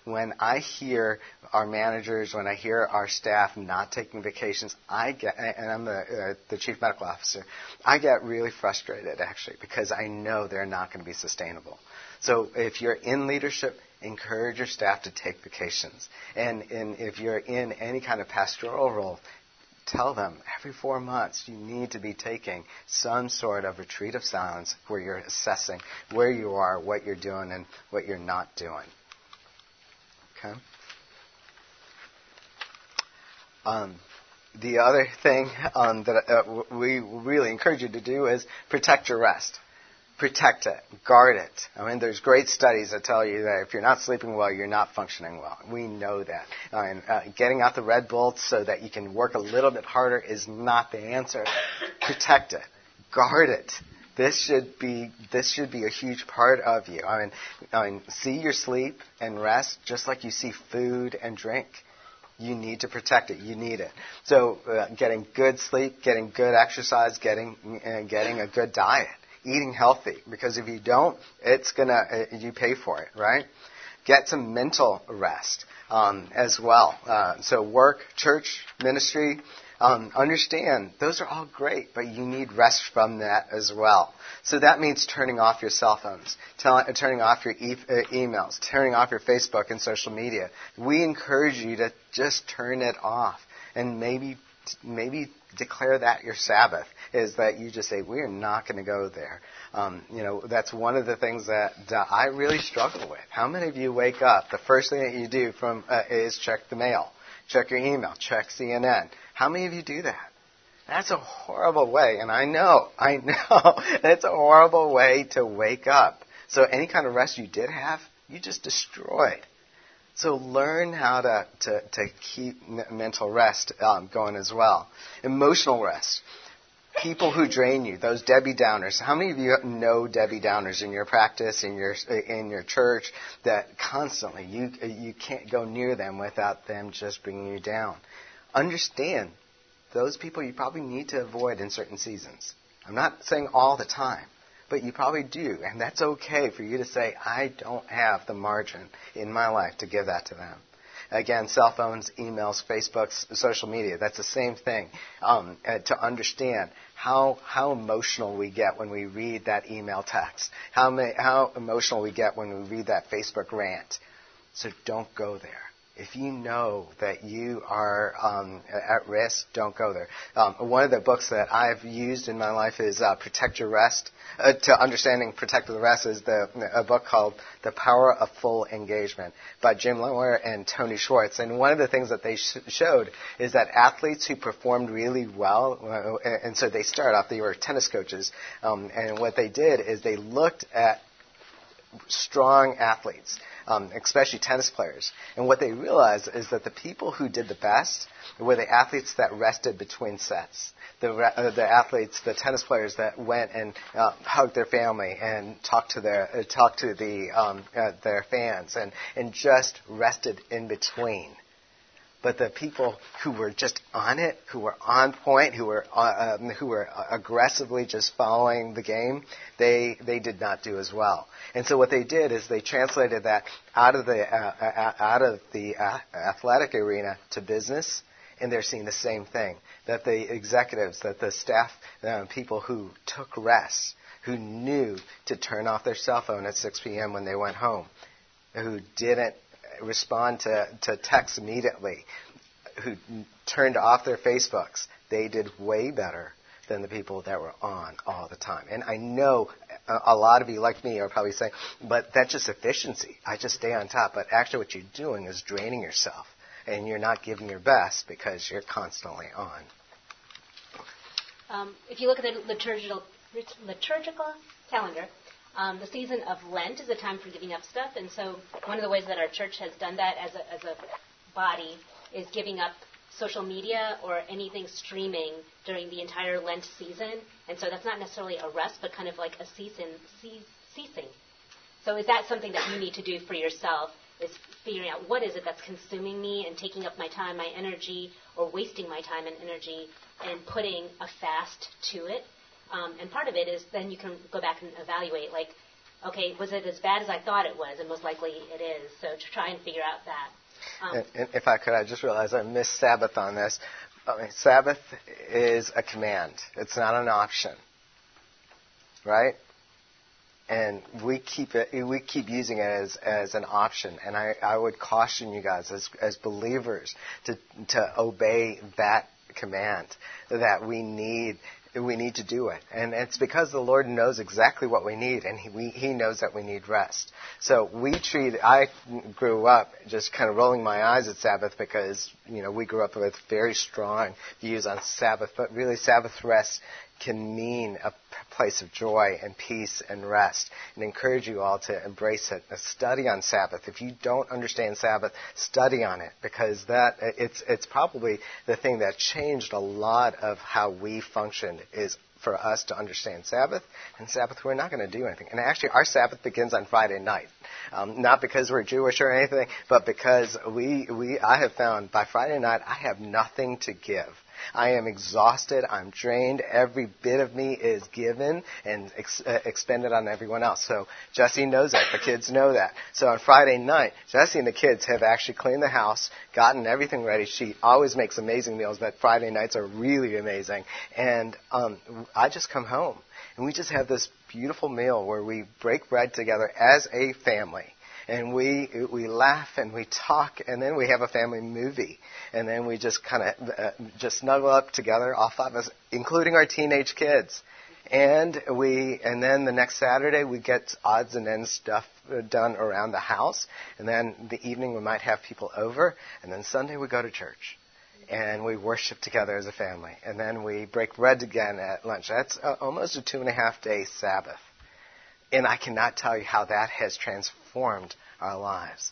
When I hear our managers, when I hear our staff not taking vacations, I get, and I'm the, uh, the chief medical officer, I get really frustrated actually because I know they're not going to be sustainable. So if you're in leadership, encourage your staff to take vacations. And, and if you're in any kind of pastoral role, tell them every four months you need to be taking some sort of retreat of silence where you're assessing where you are, what you're doing, and what you're not doing. Okay? Um, the other thing um, that uh, we really encourage you to do is protect your rest protect it, guard it. I mean, there's great studies that tell you that if you're not sleeping well, you're not functioning well. We know that. And uh, getting out the Red Bull so that you can work a little bit harder is not the answer. protect it, guard it. This should be this should be a huge part of you. I mean, I mean, see your sleep and rest just like you see food and drink. You need to protect it. You need it. So, uh, getting good sleep, getting good exercise, getting uh, getting a good diet eating healthy because if you don't, it's gonna uh, you pay for it, right? Get some mental rest um, as well. Uh, so work, church, ministry. Um, understand those are all great, but you need rest from that as well. So that means turning off your cell phones, tell, turning off your e- uh, emails, turning off your Facebook and social media. We encourage you to just turn it off and maybe maybe declare that your Sabbath is that you just say, we're not going to go there. Um, you know, that's one of the things that uh, I really struggle with. How many of you wake up, the first thing that you do from uh, is check the mail, check your email, check CNN? How many of you do that? That's a horrible way, and I know, I know, it's a horrible way to wake up. So any kind of rest you did have, you just destroyed. So learn how to, to, to keep mental rest um, going as well. Emotional rest. people who drain you, those Debbie Downers. How many of you know Debbie Downers in your practice, in your in your church, that constantly you you can't go near them without them just bringing you down? Understand, those people you probably need to avoid in certain seasons. I'm not saying all the time, but you probably do, and that's okay for you to say, I don't have the margin in my life to give that to them. Again, cell phones, emails, Facebooks, social media, that's the same thing. Um, uh, to understand how, how emotional we get when we read that email text, how, may, how emotional we get when we read that Facebook rant. So don't go there. If you know that you are um, at risk, don't go there. Um, one of the books that I've used in my life is uh, Protect Your Rest uh, to understanding protect the rest is the a book called The Power of Full Engagement by Jim Loehr and Tony Schwartz. And one of the things that they sh- showed is that athletes who performed really well, uh, and so they started off, they were tennis coaches, um, and what they did is they looked at strong athletes, um, especially tennis players. And what they realized is that the people who did the best were the athletes that rested between sets the uh, the athletes, the tennis players that went and uh, hugged their family and talked to their uh, talked to the um, uh, their fans and and just rested in between. But the people who were just on it, who were on point, who were uh, um, who were aggressively just following the game, they they did not do as well. And so what they did is they translated that out of the uh, out of the athletic arena to business and they're seeing the same thing that the executives, that the staff, uh, people who took rest, who knew to turn off their cell phone at 6 p.m. when they went home, who didn't respond to, to texts immediately, who turned off their Facebooks, they did way better than the people that were on all the time. And I know a lot of you, like me, are probably saying, but that's just efficiency. I just stay on top. But actually, what you're doing is draining yourself and you're not giving your best because you're constantly on. Um, if you look at the liturgical, liturgical calendar, um, the season of Lent is a time for giving up stuff, and so one of the ways that our church has done that as a, as a body is giving up social media or anything streaming during the entire Lent season. And so that's not necessarily a rest, but kind of like a season, ceasing. So is that something that you need to do for yourself is figuring out what is it that's consuming me and taking up my time, my energy, or wasting my time and energy, and putting a fast to it. Um, and part of it is then you can go back and evaluate, like, okay, was it as bad as I thought it was? And most likely it is. So to try and figure out that. Um, and, and if I could, I just realized I missed Sabbath on this. I mean, Sabbath is a command. It's not an option. Right? and we keep it, we keep using it as, as an option. And I, I would caution you guys as, as believers to, to obey that command that we need we need to do it. And it's because the Lord knows exactly what we need, and he, we, he knows that we need rest. So we treat, I grew up just kind of rolling my eyes at Sabbath because, you know, we grew up with very strong views on Sabbath, but really Sabbath rest can mean a place of joy and peace and rest and encourage you all to embrace it. Study on Sabbath. If you don't understand Sabbath, study on it because that it's it's probably the thing that changed a lot of how we functioned is for us to understand Sabbath. And Sabbath, we're not going to do anything. And actually, our Sabbath begins on Friday night. Um, not because we're Jewish or anything, but because we, we, I have found by Friday night, I have nothing to give. I am exhausted. I'm drained. Every bit of me is given and ex- uh, expended on everyone else. So Jesse knows that. The kids know that. So on Friday night, Jesse and the kids have actually cleaned the house, gotten everything ready. She always makes amazing meals, but Friday nights are really amazing. And um, I just come home and we just have this beautiful meal where we break bread together as a family and we we laugh and we talk, and then we have a family movie, and then we just kind of uh, just snuggle up together, all five of us, including our teenage kids. And we, and then the next Saturday we get odds and ends stuff uh, done around the house, and then the evening we might have people over, and then Sunday we go to church and we worship together as a family. And then we break bread again at lunch. That's uh, almost a two and a half day Sabbath. And I cannot tell you how that has transformed our lives.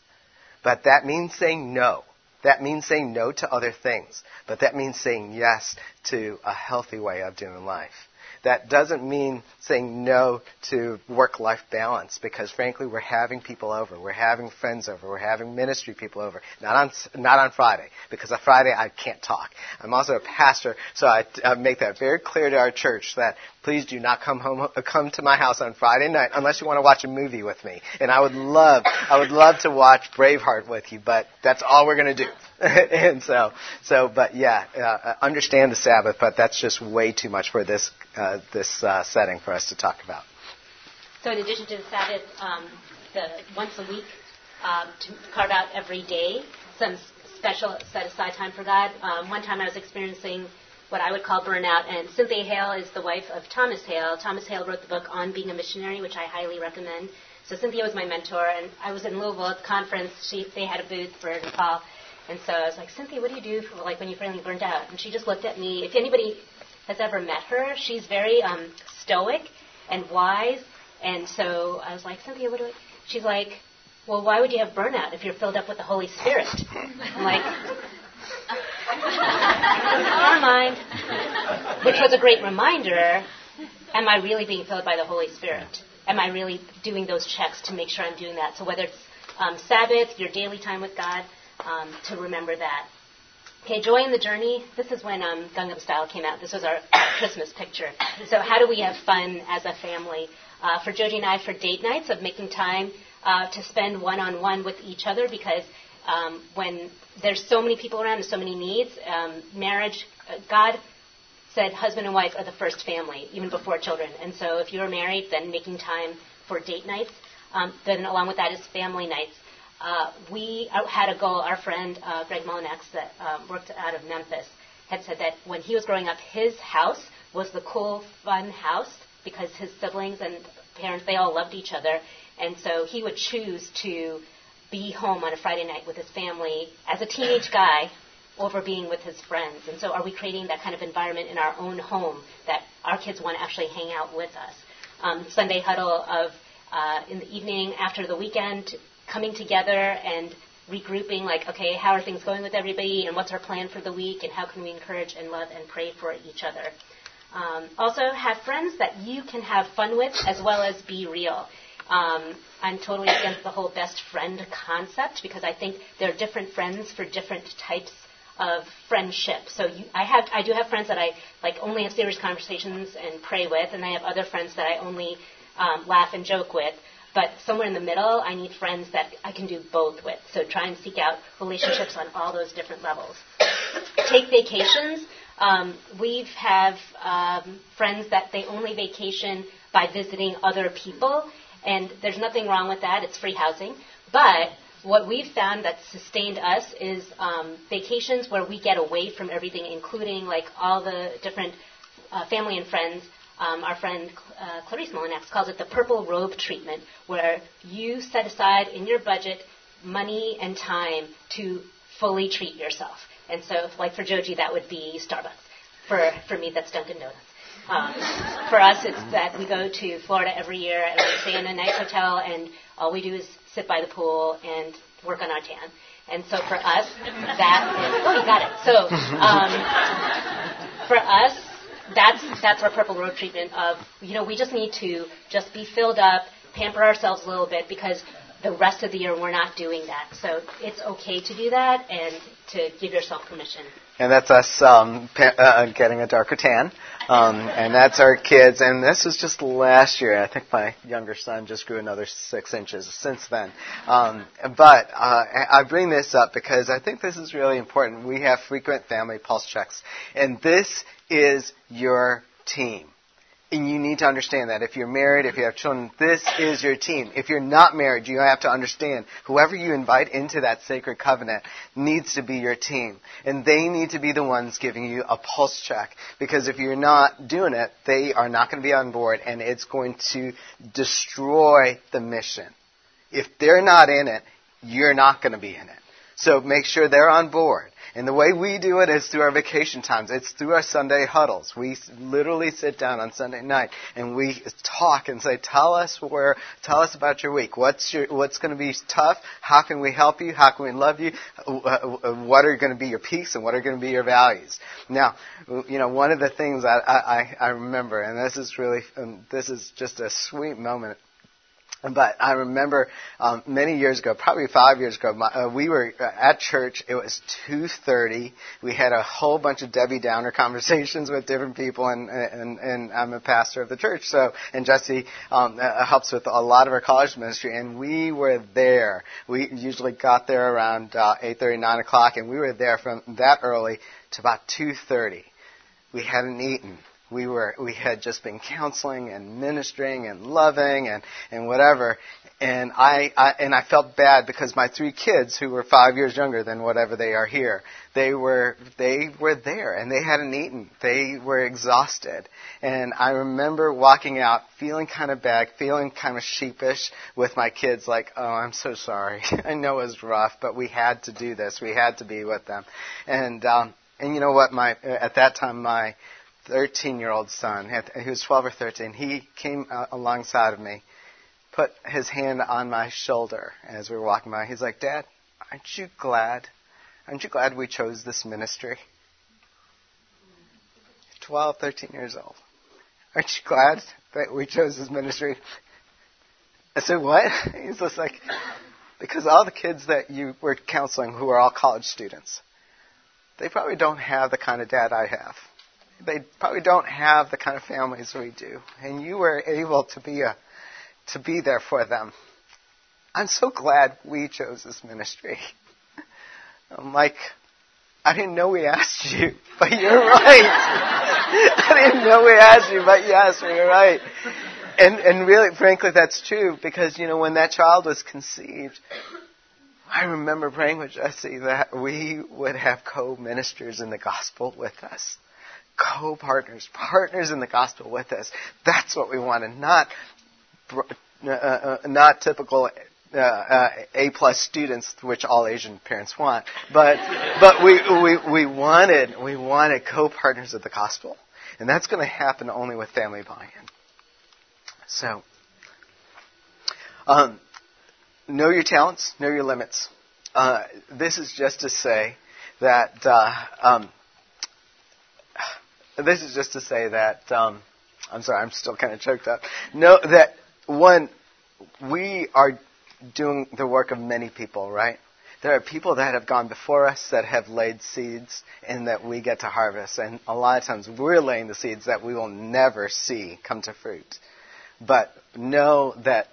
But that means saying no That means saying no to other things, but that means saying yes to a healthy way of doing life. That doesn't mean saying no to work life balance because frankly we're having people over. We're having friends over. We're having ministry people over. Not on, not on Friday because on Friday I can't talk. I'm also a pastor so I, I make that very clear to our church that please do not come home, uh, come to my house on Friday night unless you want to watch a movie with me. And I would love, I would love to watch Braveheart with you, but that's all we're going to do. and so, so, but yeah, uh, understand the Sabbath, but that's just way too much for this uh, this uh, setting for us to talk about. So, in addition to the Sabbath, um, the once a week uh, to carve out every day some special set aside time for God. Um, one time I was experiencing what I would call burnout, and Cynthia Hale is the wife of Thomas Hale. Thomas Hale wrote the book On Being a Missionary, which I highly recommend. So Cynthia was my mentor, and I was in Louisville at the conference. She, they had a booth for Nepal, and so I was like, Cynthia, what do you do for, like when you're feeling burned out? And she just looked at me. If anybody has ever met her, she's very um, stoic and wise. And so I was like, Cynthia, what do I? She's like, well, why would you have burnout if you're filled up with the Holy Spirit? I'm like, never mind. Which was a great reminder. Am I really being filled by the Holy Spirit? Am I really doing those checks to make sure I'm doing that? So whether it's um, Sabbath, your daily time with God, um, to remember that. Okay, Joy in the Journey. This is when um, Gangnam Style came out. This was our Christmas picture. So how do we have fun as a family? Uh, for Jody and I, for date nights of making time uh, to spend one-on-one with each other because um, when there's so many people around and so many needs, um, marriage, uh, God said husband and wife are the first family, even before children. And so if you're married, then making time for date nights. Um, then along with that is family nights uh, we had a goal. Our friend uh, Greg Molinex, that um, worked out of Memphis, had said that when he was growing up, his house was the cool, fun house because his siblings and parents they all loved each other, and so he would choose to be home on a Friday night with his family as a teenage guy over being with his friends. And so, are we creating that kind of environment in our own home that our kids want to actually hang out with us? Um, Sunday huddle of uh, in the evening after the weekend coming together and regrouping, like, okay, how are things going with everybody, and what's our plan for the week, and how can we encourage and love and pray for each other. Um, also, have friends that you can have fun with as well as be real. Um, I'm totally against the whole best friend concept because I think there are different friends for different types of friendship. So you, I have, I do have friends that I like only have serious conversations and pray with, and I have other friends that I only um, laugh and joke with. But somewhere in the middle, I need friends that I can do both with. So try and seek out relationships on all those different levels. Take vacations. Um, we have um, friends that they only vacation by visiting other people, and there's nothing wrong with that. It's free housing. But what we've found that's sustained us is um, vacations where we get away from everything, including like all the different uh, family and friends um, our friend uh, Clarice Molinex calls it the purple robe treatment, where you set aside in your budget money and time to fully treat yourself. And so, like for Joji, that would be Starbucks. For, for me, that's Dunkin' Donuts. Um, for us, it's that we go to Florida every year and we stay in a nice hotel, and all we do is sit by the pool and work on our tan. And so for us, that is, oh, you got it. So um, for us, that's that's our purple robe treatment of you know we just need to just be filled up, pamper ourselves a little bit because the rest of the year we're not doing that. So it's okay to do that and to give yourself permission. And that's us um, pa- uh, getting a darker tan. Um, and that's our kids. And this was just last year. I think my younger son just grew another six inches since then. Um, but uh, I bring this up because I think this is really important. We have frequent family pulse checks. And this is your team. And you need to understand that. If you're married, if you have children, this is your team. If you're not married, you have to understand whoever you invite into that sacred covenant needs to be your team. And they need to be the ones giving you a pulse check. Because if you're not doing it, they are not going to be on board and it's going to destroy the mission. If they're not in it, you're not going to be in it. So make sure they're on board. And the way we do it is through our vacation times. It's through our Sunday huddles. We literally sit down on Sunday night and we talk and say, "Tell us where, tell us about your week. What's your, what's going to be tough? How can we help you? How can we love you? Uh, uh, uh, what are going to be your peaks and what are going to be your values?" Now, you know, one of the things I I, I remember, and this is really, um, this is just a sweet moment but I remember um, many years ago, probably five years ago, my, uh, we were uh, at church. It was two thirty. We had a whole bunch of Debbie Downer conversations with different people, and and, and I'm a pastor of the church. So, and Jesse um, uh, helps with a lot of our college ministry, and we were there. We usually got there around uh, eight thirty, nine o'clock, and we were there from that early to about two thirty. We hadn't eaten we were we had just been counseling and ministering and loving and and whatever. And I, I and I felt bad because my three kids who were 5 years younger than whatever they are here they were they were there and they hadn't eaten. They were exhausted. And I remember walking out feeling kind of bad feeling kind of sheepish with my kids like oh I'm so sorry. I know it was rough but we had to do this. We had to be with them. And um and you know what? My at that time my 13 year old son, he was 12 or 13, he came uh, alongside of me, put his hand on my shoulder as we were walking by. He's like, Dad, aren't you glad? Aren't you glad we chose this ministry? 12, 13 years old. Aren't you glad that we chose this ministry? I said, What? He's just like, Because all the kids that you were counseling who are all college students, they probably don't have the kind of dad I have they probably don't have the kind of families we do, and you were able to be a to be there for them. I'm so glad we chose this ministry. I'm like, I didn't know we asked you, but you're right. I didn't know we asked you, but yes, you're right. And and really, frankly, that's true because you know when that child was conceived, I remember praying with Jesse that we would have co-ministers in the gospel with us co-partners, partners in the gospel with us. That's what we wanted, not uh, uh, not typical uh, uh, A plus students, which all Asian parents want, but but we we we wanted we wanted co-partners of the gospel, and that's going to happen only with family buy-in. So, um, know your talents, know your limits. Uh, this is just to say that uh, um, this is just to say that um, I'm sorry, I'm still kind of choked up. No, that one, we are doing the work of many people, right? There are people that have gone before us that have laid seeds and that we get to harvest. And a lot of times we're laying the seeds that we will never see come to fruit. But know that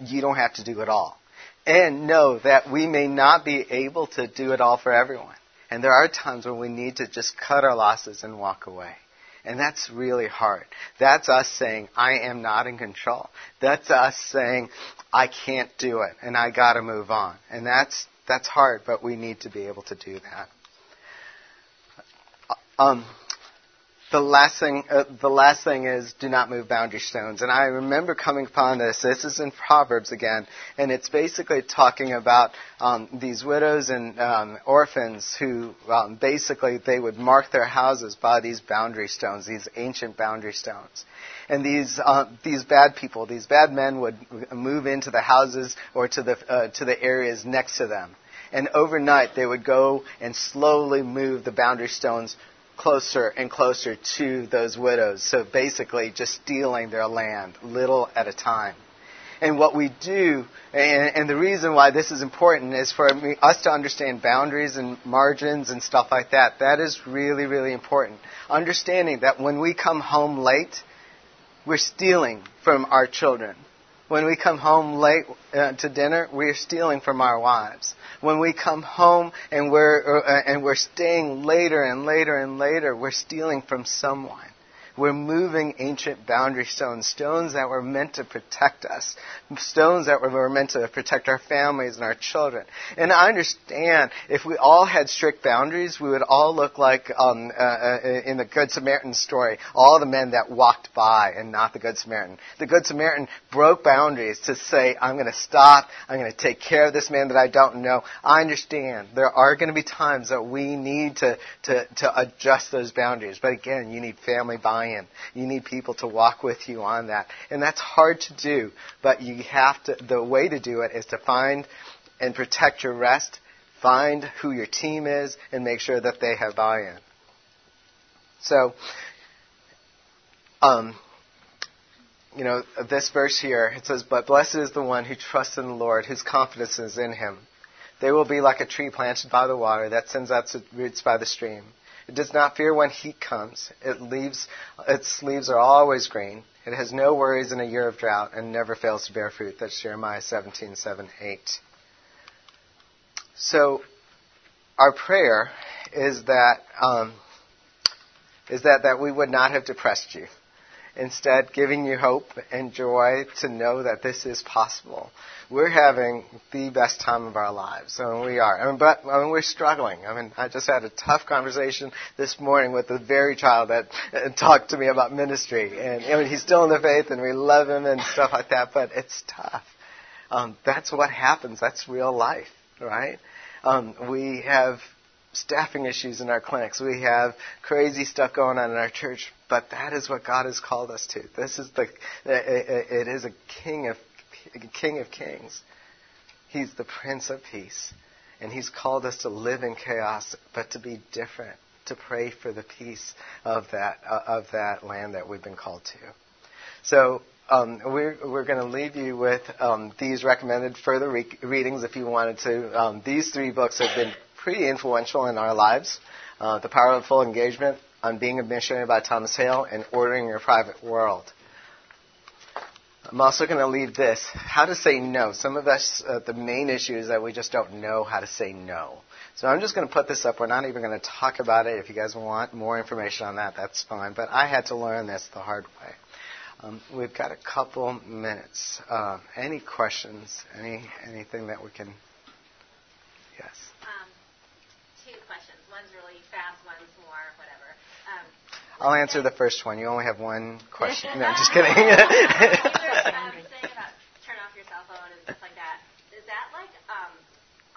you don't have to do it all. And know that we may not be able to do it all for everyone. And there are times when we need to just cut our losses and walk away. And that's really hard. That's us saying, I am not in control. That's us saying, I can't do it and I gotta move on. And that's, that's hard, but we need to be able to do that. Um, the last thing, uh, the last thing is do not move boundary stones. And I remember coming upon this. This is in Proverbs again, and it's basically talking about um, these widows and um, orphans who um, basically they would mark their houses by these boundary stones, these ancient boundary stones. And these uh, these bad people, these bad men would move into the houses or to the uh, to the areas next to them. And overnight, they would go and slowly move the boundary stones closer and closer to those widows. So basically, just stealing their land, little at a time. And what we do, and, and the reason why this is important is for me, us to understand boundaries and margins and stuff like that. That is really, really important. Understanding that when we come home late, we're stealing from our children. When we come home late uh, to dinner, we're stealing from our wives when we come home and we're, uh, and we're staying later and later and later, we're stealing from someone. We're moving ancient boundary stones, stones that were meant to protect us, stones that were meant to protect our families and our children. And I understand if we all had strict boundaries, we would all look like um, uh, uh, in the Good Samaritan story, all the men that walked by and not the Good Samaritan. The Good Samaritan broke boundaries to say, I'm going to stop, I'm going to take care of this man that I don't know. I understand there are going to be times that we need to, to, to adjust those boundaries. But again, you need family You need people to walk with you on that. And that's hard to do, but you have to, the way to do it is to find and protect your rest, find who your team is, and make sure that they have buy-in. So, um, you know, this verse here, it says, But blessed is the one who trusts in the Lord, whose confidence is in him. They will be like a tree planted by the water that sends out its roots by the stream. It does not fear when heat comes. It leaves, its leaves are always green. It has no worries in a year of drought and never fails to bear fruit. That's Jeremiah 17, 7, 8. So, our prayer is that, um, is that, that we would not have depressed you instead giving you hope and joy to know that this is possible. We're having the best time of our lives, and we are. I mean, but I mean, we're struggling. I mean, I just had a tough conversation this morning with the very child that uh, talked to me about ministry, and I mean, he's still in the faith, and we love him and stuff like that. But it's tough. Um, that's what happens. That's real life, right? Um, we have staffing issues in our clinics. We have crazy stuff going on in our church, but that is what God has called us to. This is the it is a king of king of kings. He's the prince of peace, and he's called us to live in chaos, but to be different, to pray for the peace of that uh, of that land that we've been called to. So um, we're, we're going to leave you with um, these recommended further re- readings if you wanted to. Um, these three books have been pretty influential in our lives. Uh, the Powerful Engagement on Being a Missionary by Thomas Hale and Ordering Your Private World. I'm also going to leave this how to say no. Some of us, uh, the main issue is that we just don't know how to say no. So I'm just going to put this up. We're not even going to talk about it. If you guys want more information on that, that's fine. But I had to learn this the hard way. Um, we've got a couple minutes. Uh, any questions? Any anything that we can? Yes. Um, two questions. One's really fast, one's more whatever. Um, I'll answer the first one. You only have one question. No, I'm just kidding. saying about turn off your cell phone and stuff like that. Is that like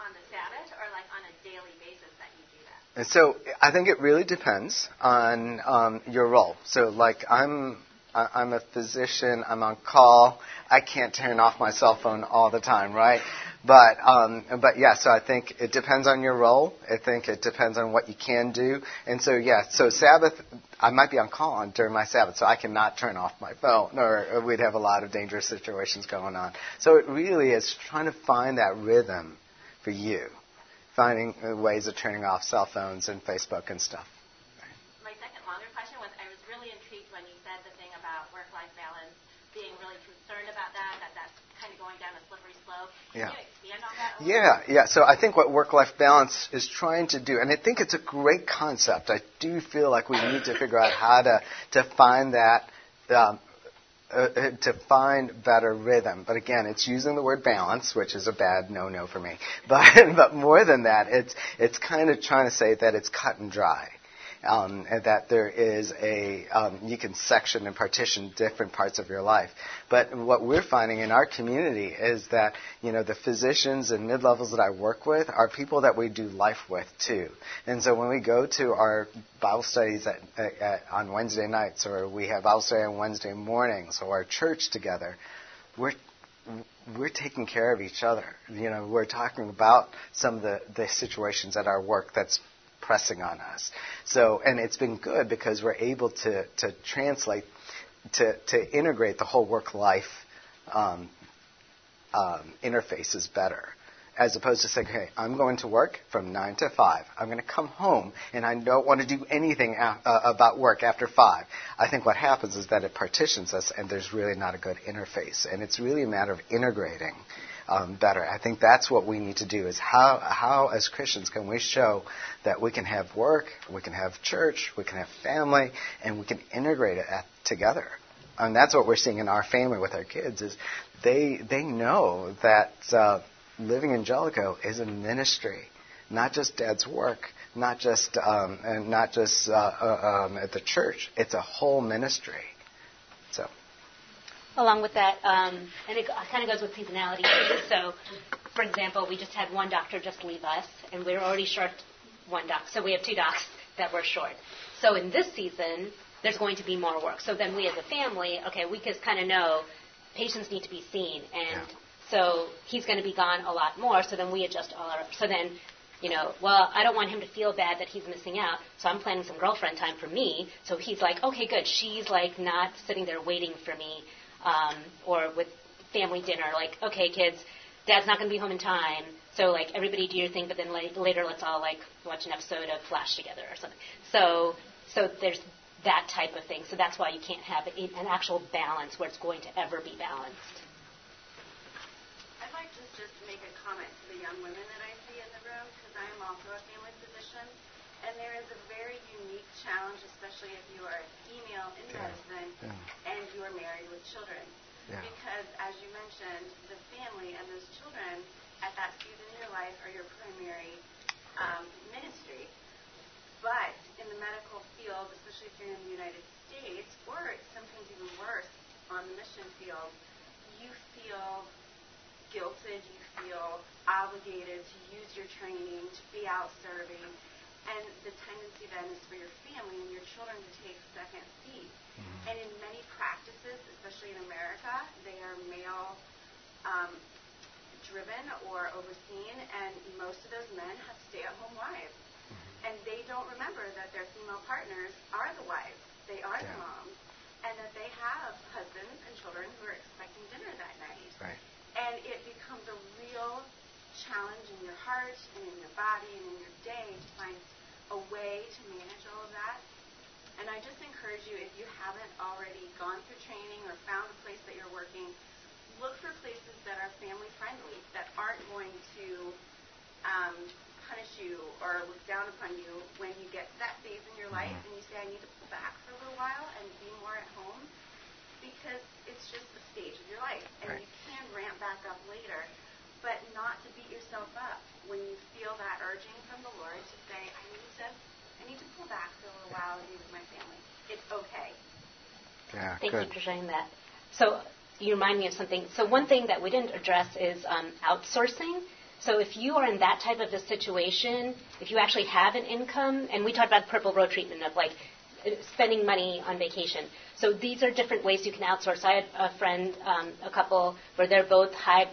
on the Sabbath or like on a daily basis that you do that? And so I think it really depends on um, your role. So like I'm I'm a physician. I'm on call. I can't turn off my cell phone all the time, right? But um, but yeah, so I think it depends on your role. I think it depends on what you can do. And so yeah, so Sabbath, I might be on call on during my Sabbath, so I cannot turn off my phone, or we'd have a lot of dangerous situations going on. So it really is trying to find that rhythm for you, finding ways of turning off cell phones and Facebook and stuff. My second longer question was I was really intrigued when you said the thing about work-life balance, being really concerned about that, that that's kind of going down a slippery slope. Can Yeah. you expand on that a little Yeah, yeah. So I think what work-life balance is trying to do, and I think it's a great concept. I do feel like we need to figure out how to to find that. Um, uh, uh, to find better rhythm, but again, it's using the word balance, which is a bad no-no for me. But but more than that, it's it's kind of trying to say that it's cut and dry um, and that there is a um, you can section and partition different parts of your life. But what we're finding in our community is that you know the physicians and mid levels that I work with are people that we do life with too. And so when we go to our Bible studies at, at, at, on Wednesday nights, or we have Bible study on Wednesday mornings, or our church together, we're we're taking care of each other. You know, we're talking about some of the, the situations at our work that's pressing on us. So, and it's been good because we're able to, to translate, to, to integrate the whole work life um, um, interfaces better. As opposed to saying, hey, I'm going to work from 9 to 5. I'm going to come home and I don't want to do anything a- uh, about work after 5. I think what happens is that it partitions us and there's really not a good interface. And it's really a matter of integrating um, better. I think that's what we need to do is how, how as Christians can we show that we can have work, we can have church, we can have family, and we can integrate it at, together. And that's what we're seeing in our family with our kids is they, they know that uh, living in Jellico is a ministry, not just dad's work, not just, um, and not just uh, uh, um, at the church. It's a whole ministry. Along with that, um, and it kind of goes with seasonality too. So, for example, we just had one doctor just leave us, and we're already short one doc. So we have two docs that we're short. So in this season, there's going to be more work. So then we as a family, okay, we just kind of know patients need to be seen, and yeah. so he's going to be gone a lot more. So then we adjust all our. So then you know, well, I don't want him to feel bad that he's missing out, so I'm planning some girlfriend time for me. So he's like, okay, good. She's like not sitting there waiting for me um, or with family dinner, like, okay, kids, dad's not going to be home in time, so like everybody do your thing, but then like, later let's all like watch an episode of Flash together or something. So, so there's that type of thing. So that's why you can't have an actual balance where it's going to ever be balanced. I'd like to just make a comment to the young women that I see in the room because I am also a family physician. And there is a very unique challenge, especially if you are a female in yeah. medicine yeah. and you are married with children. Yeah. Because, as you mentioned, the family and those children at that season in your life are your primary um, ministry. But in the medical field, especially if you're in the United States, or sometimes even worse, on the mission field, you feel guilted, you feel obligated to use your training, to be out serving, and the tendency then is for your family and your children to take second seat. Mm-hmm. And in many practices, especially in America, they are male um, driven or overseen, and most of those men have stay at home wives. Mm-hmm. And they don't remember that their female partners are the wives, they are yeah. the moms, and that they have husbands and children who are expecting dinner that night. Right. And it becomes a real challenge in your heart and in your body and in your day to find a way to manage all of that. And I just encourage you, if you haven't already gone through training or found a place that you're working, look for places that are family friendly, that aren't going to um, punish you or look down upon you when you get to that phase in your life mm-hmm. and you say, I need to pull back for a little while and be more at home because it's just a stage of your life. And right. you can ramp back up later but not to beat yourself up when you feel that urging from the Lord to say, I need to, I need to pull back for a little while and be with my family. It's okay. Yeah, Thank good. you for sharing that. So you remind me of something. So one thing that we didn't address is um, outsourcing. So if you are in that type of a situation, if you actually have an income, and we talked about purple robe treatment of like spending money on vacation. So these are different ways you can outsource. I had a friend, um, a couple, where they're both high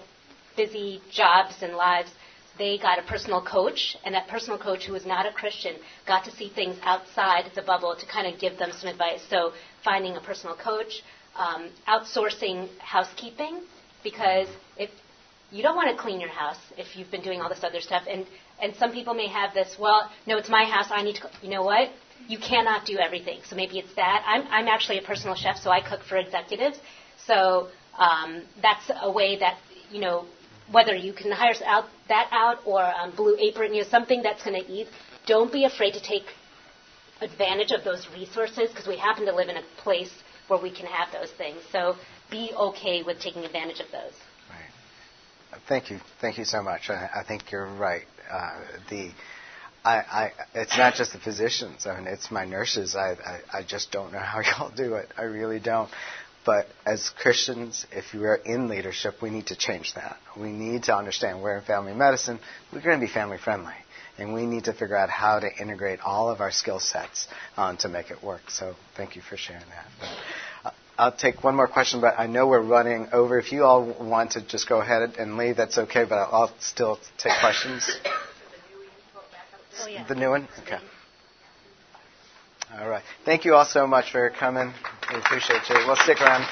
busy jobs and lives, they got a personal coach, and that personal coach, who was not a Christian, got to see things outside the bubble to kind of give them some advice. So, finding a personal coach, um, outsourcing housekeeping, because if you don't want to clean your house if you've been doing all this other stuff, and and some people may have this. Well, no, it's my house. I need to. You know what? You cannot do everything. So maybe it's that. I'm I'm actually a personal chef, so I cook for executives. So um, that's a way that you know whether you can hire out, that out or um, Blue Apron, you know, something that's going to eat. Don't be afraid to take advantage of those resources because we happen to live in a place where we can have those things. So be okay with taking advantage of those. Right. Thank you. Thank you so much. I, I think you're right. Uh, the I, I, it's not just the physicians. I mean, it's my nurses. I, I, I just don't know how y'all do it. I really don't. But as Christians, if we are in leadership, we need to change that. We need to understand we're in family medicine. We're going to be family friendly. And we need to figure out how to integrate all of our skill sets um, to make it work. So thank you for sharing that. But, uh, I'll take one more question, but I know we're running over. If you all want to just go ahead and leave, that's okay, but I'll, I'll still take questions. Oh, yeah. The new one? Okay. All right. Thank you all so much for coming. We appreciate you. We'll stick around.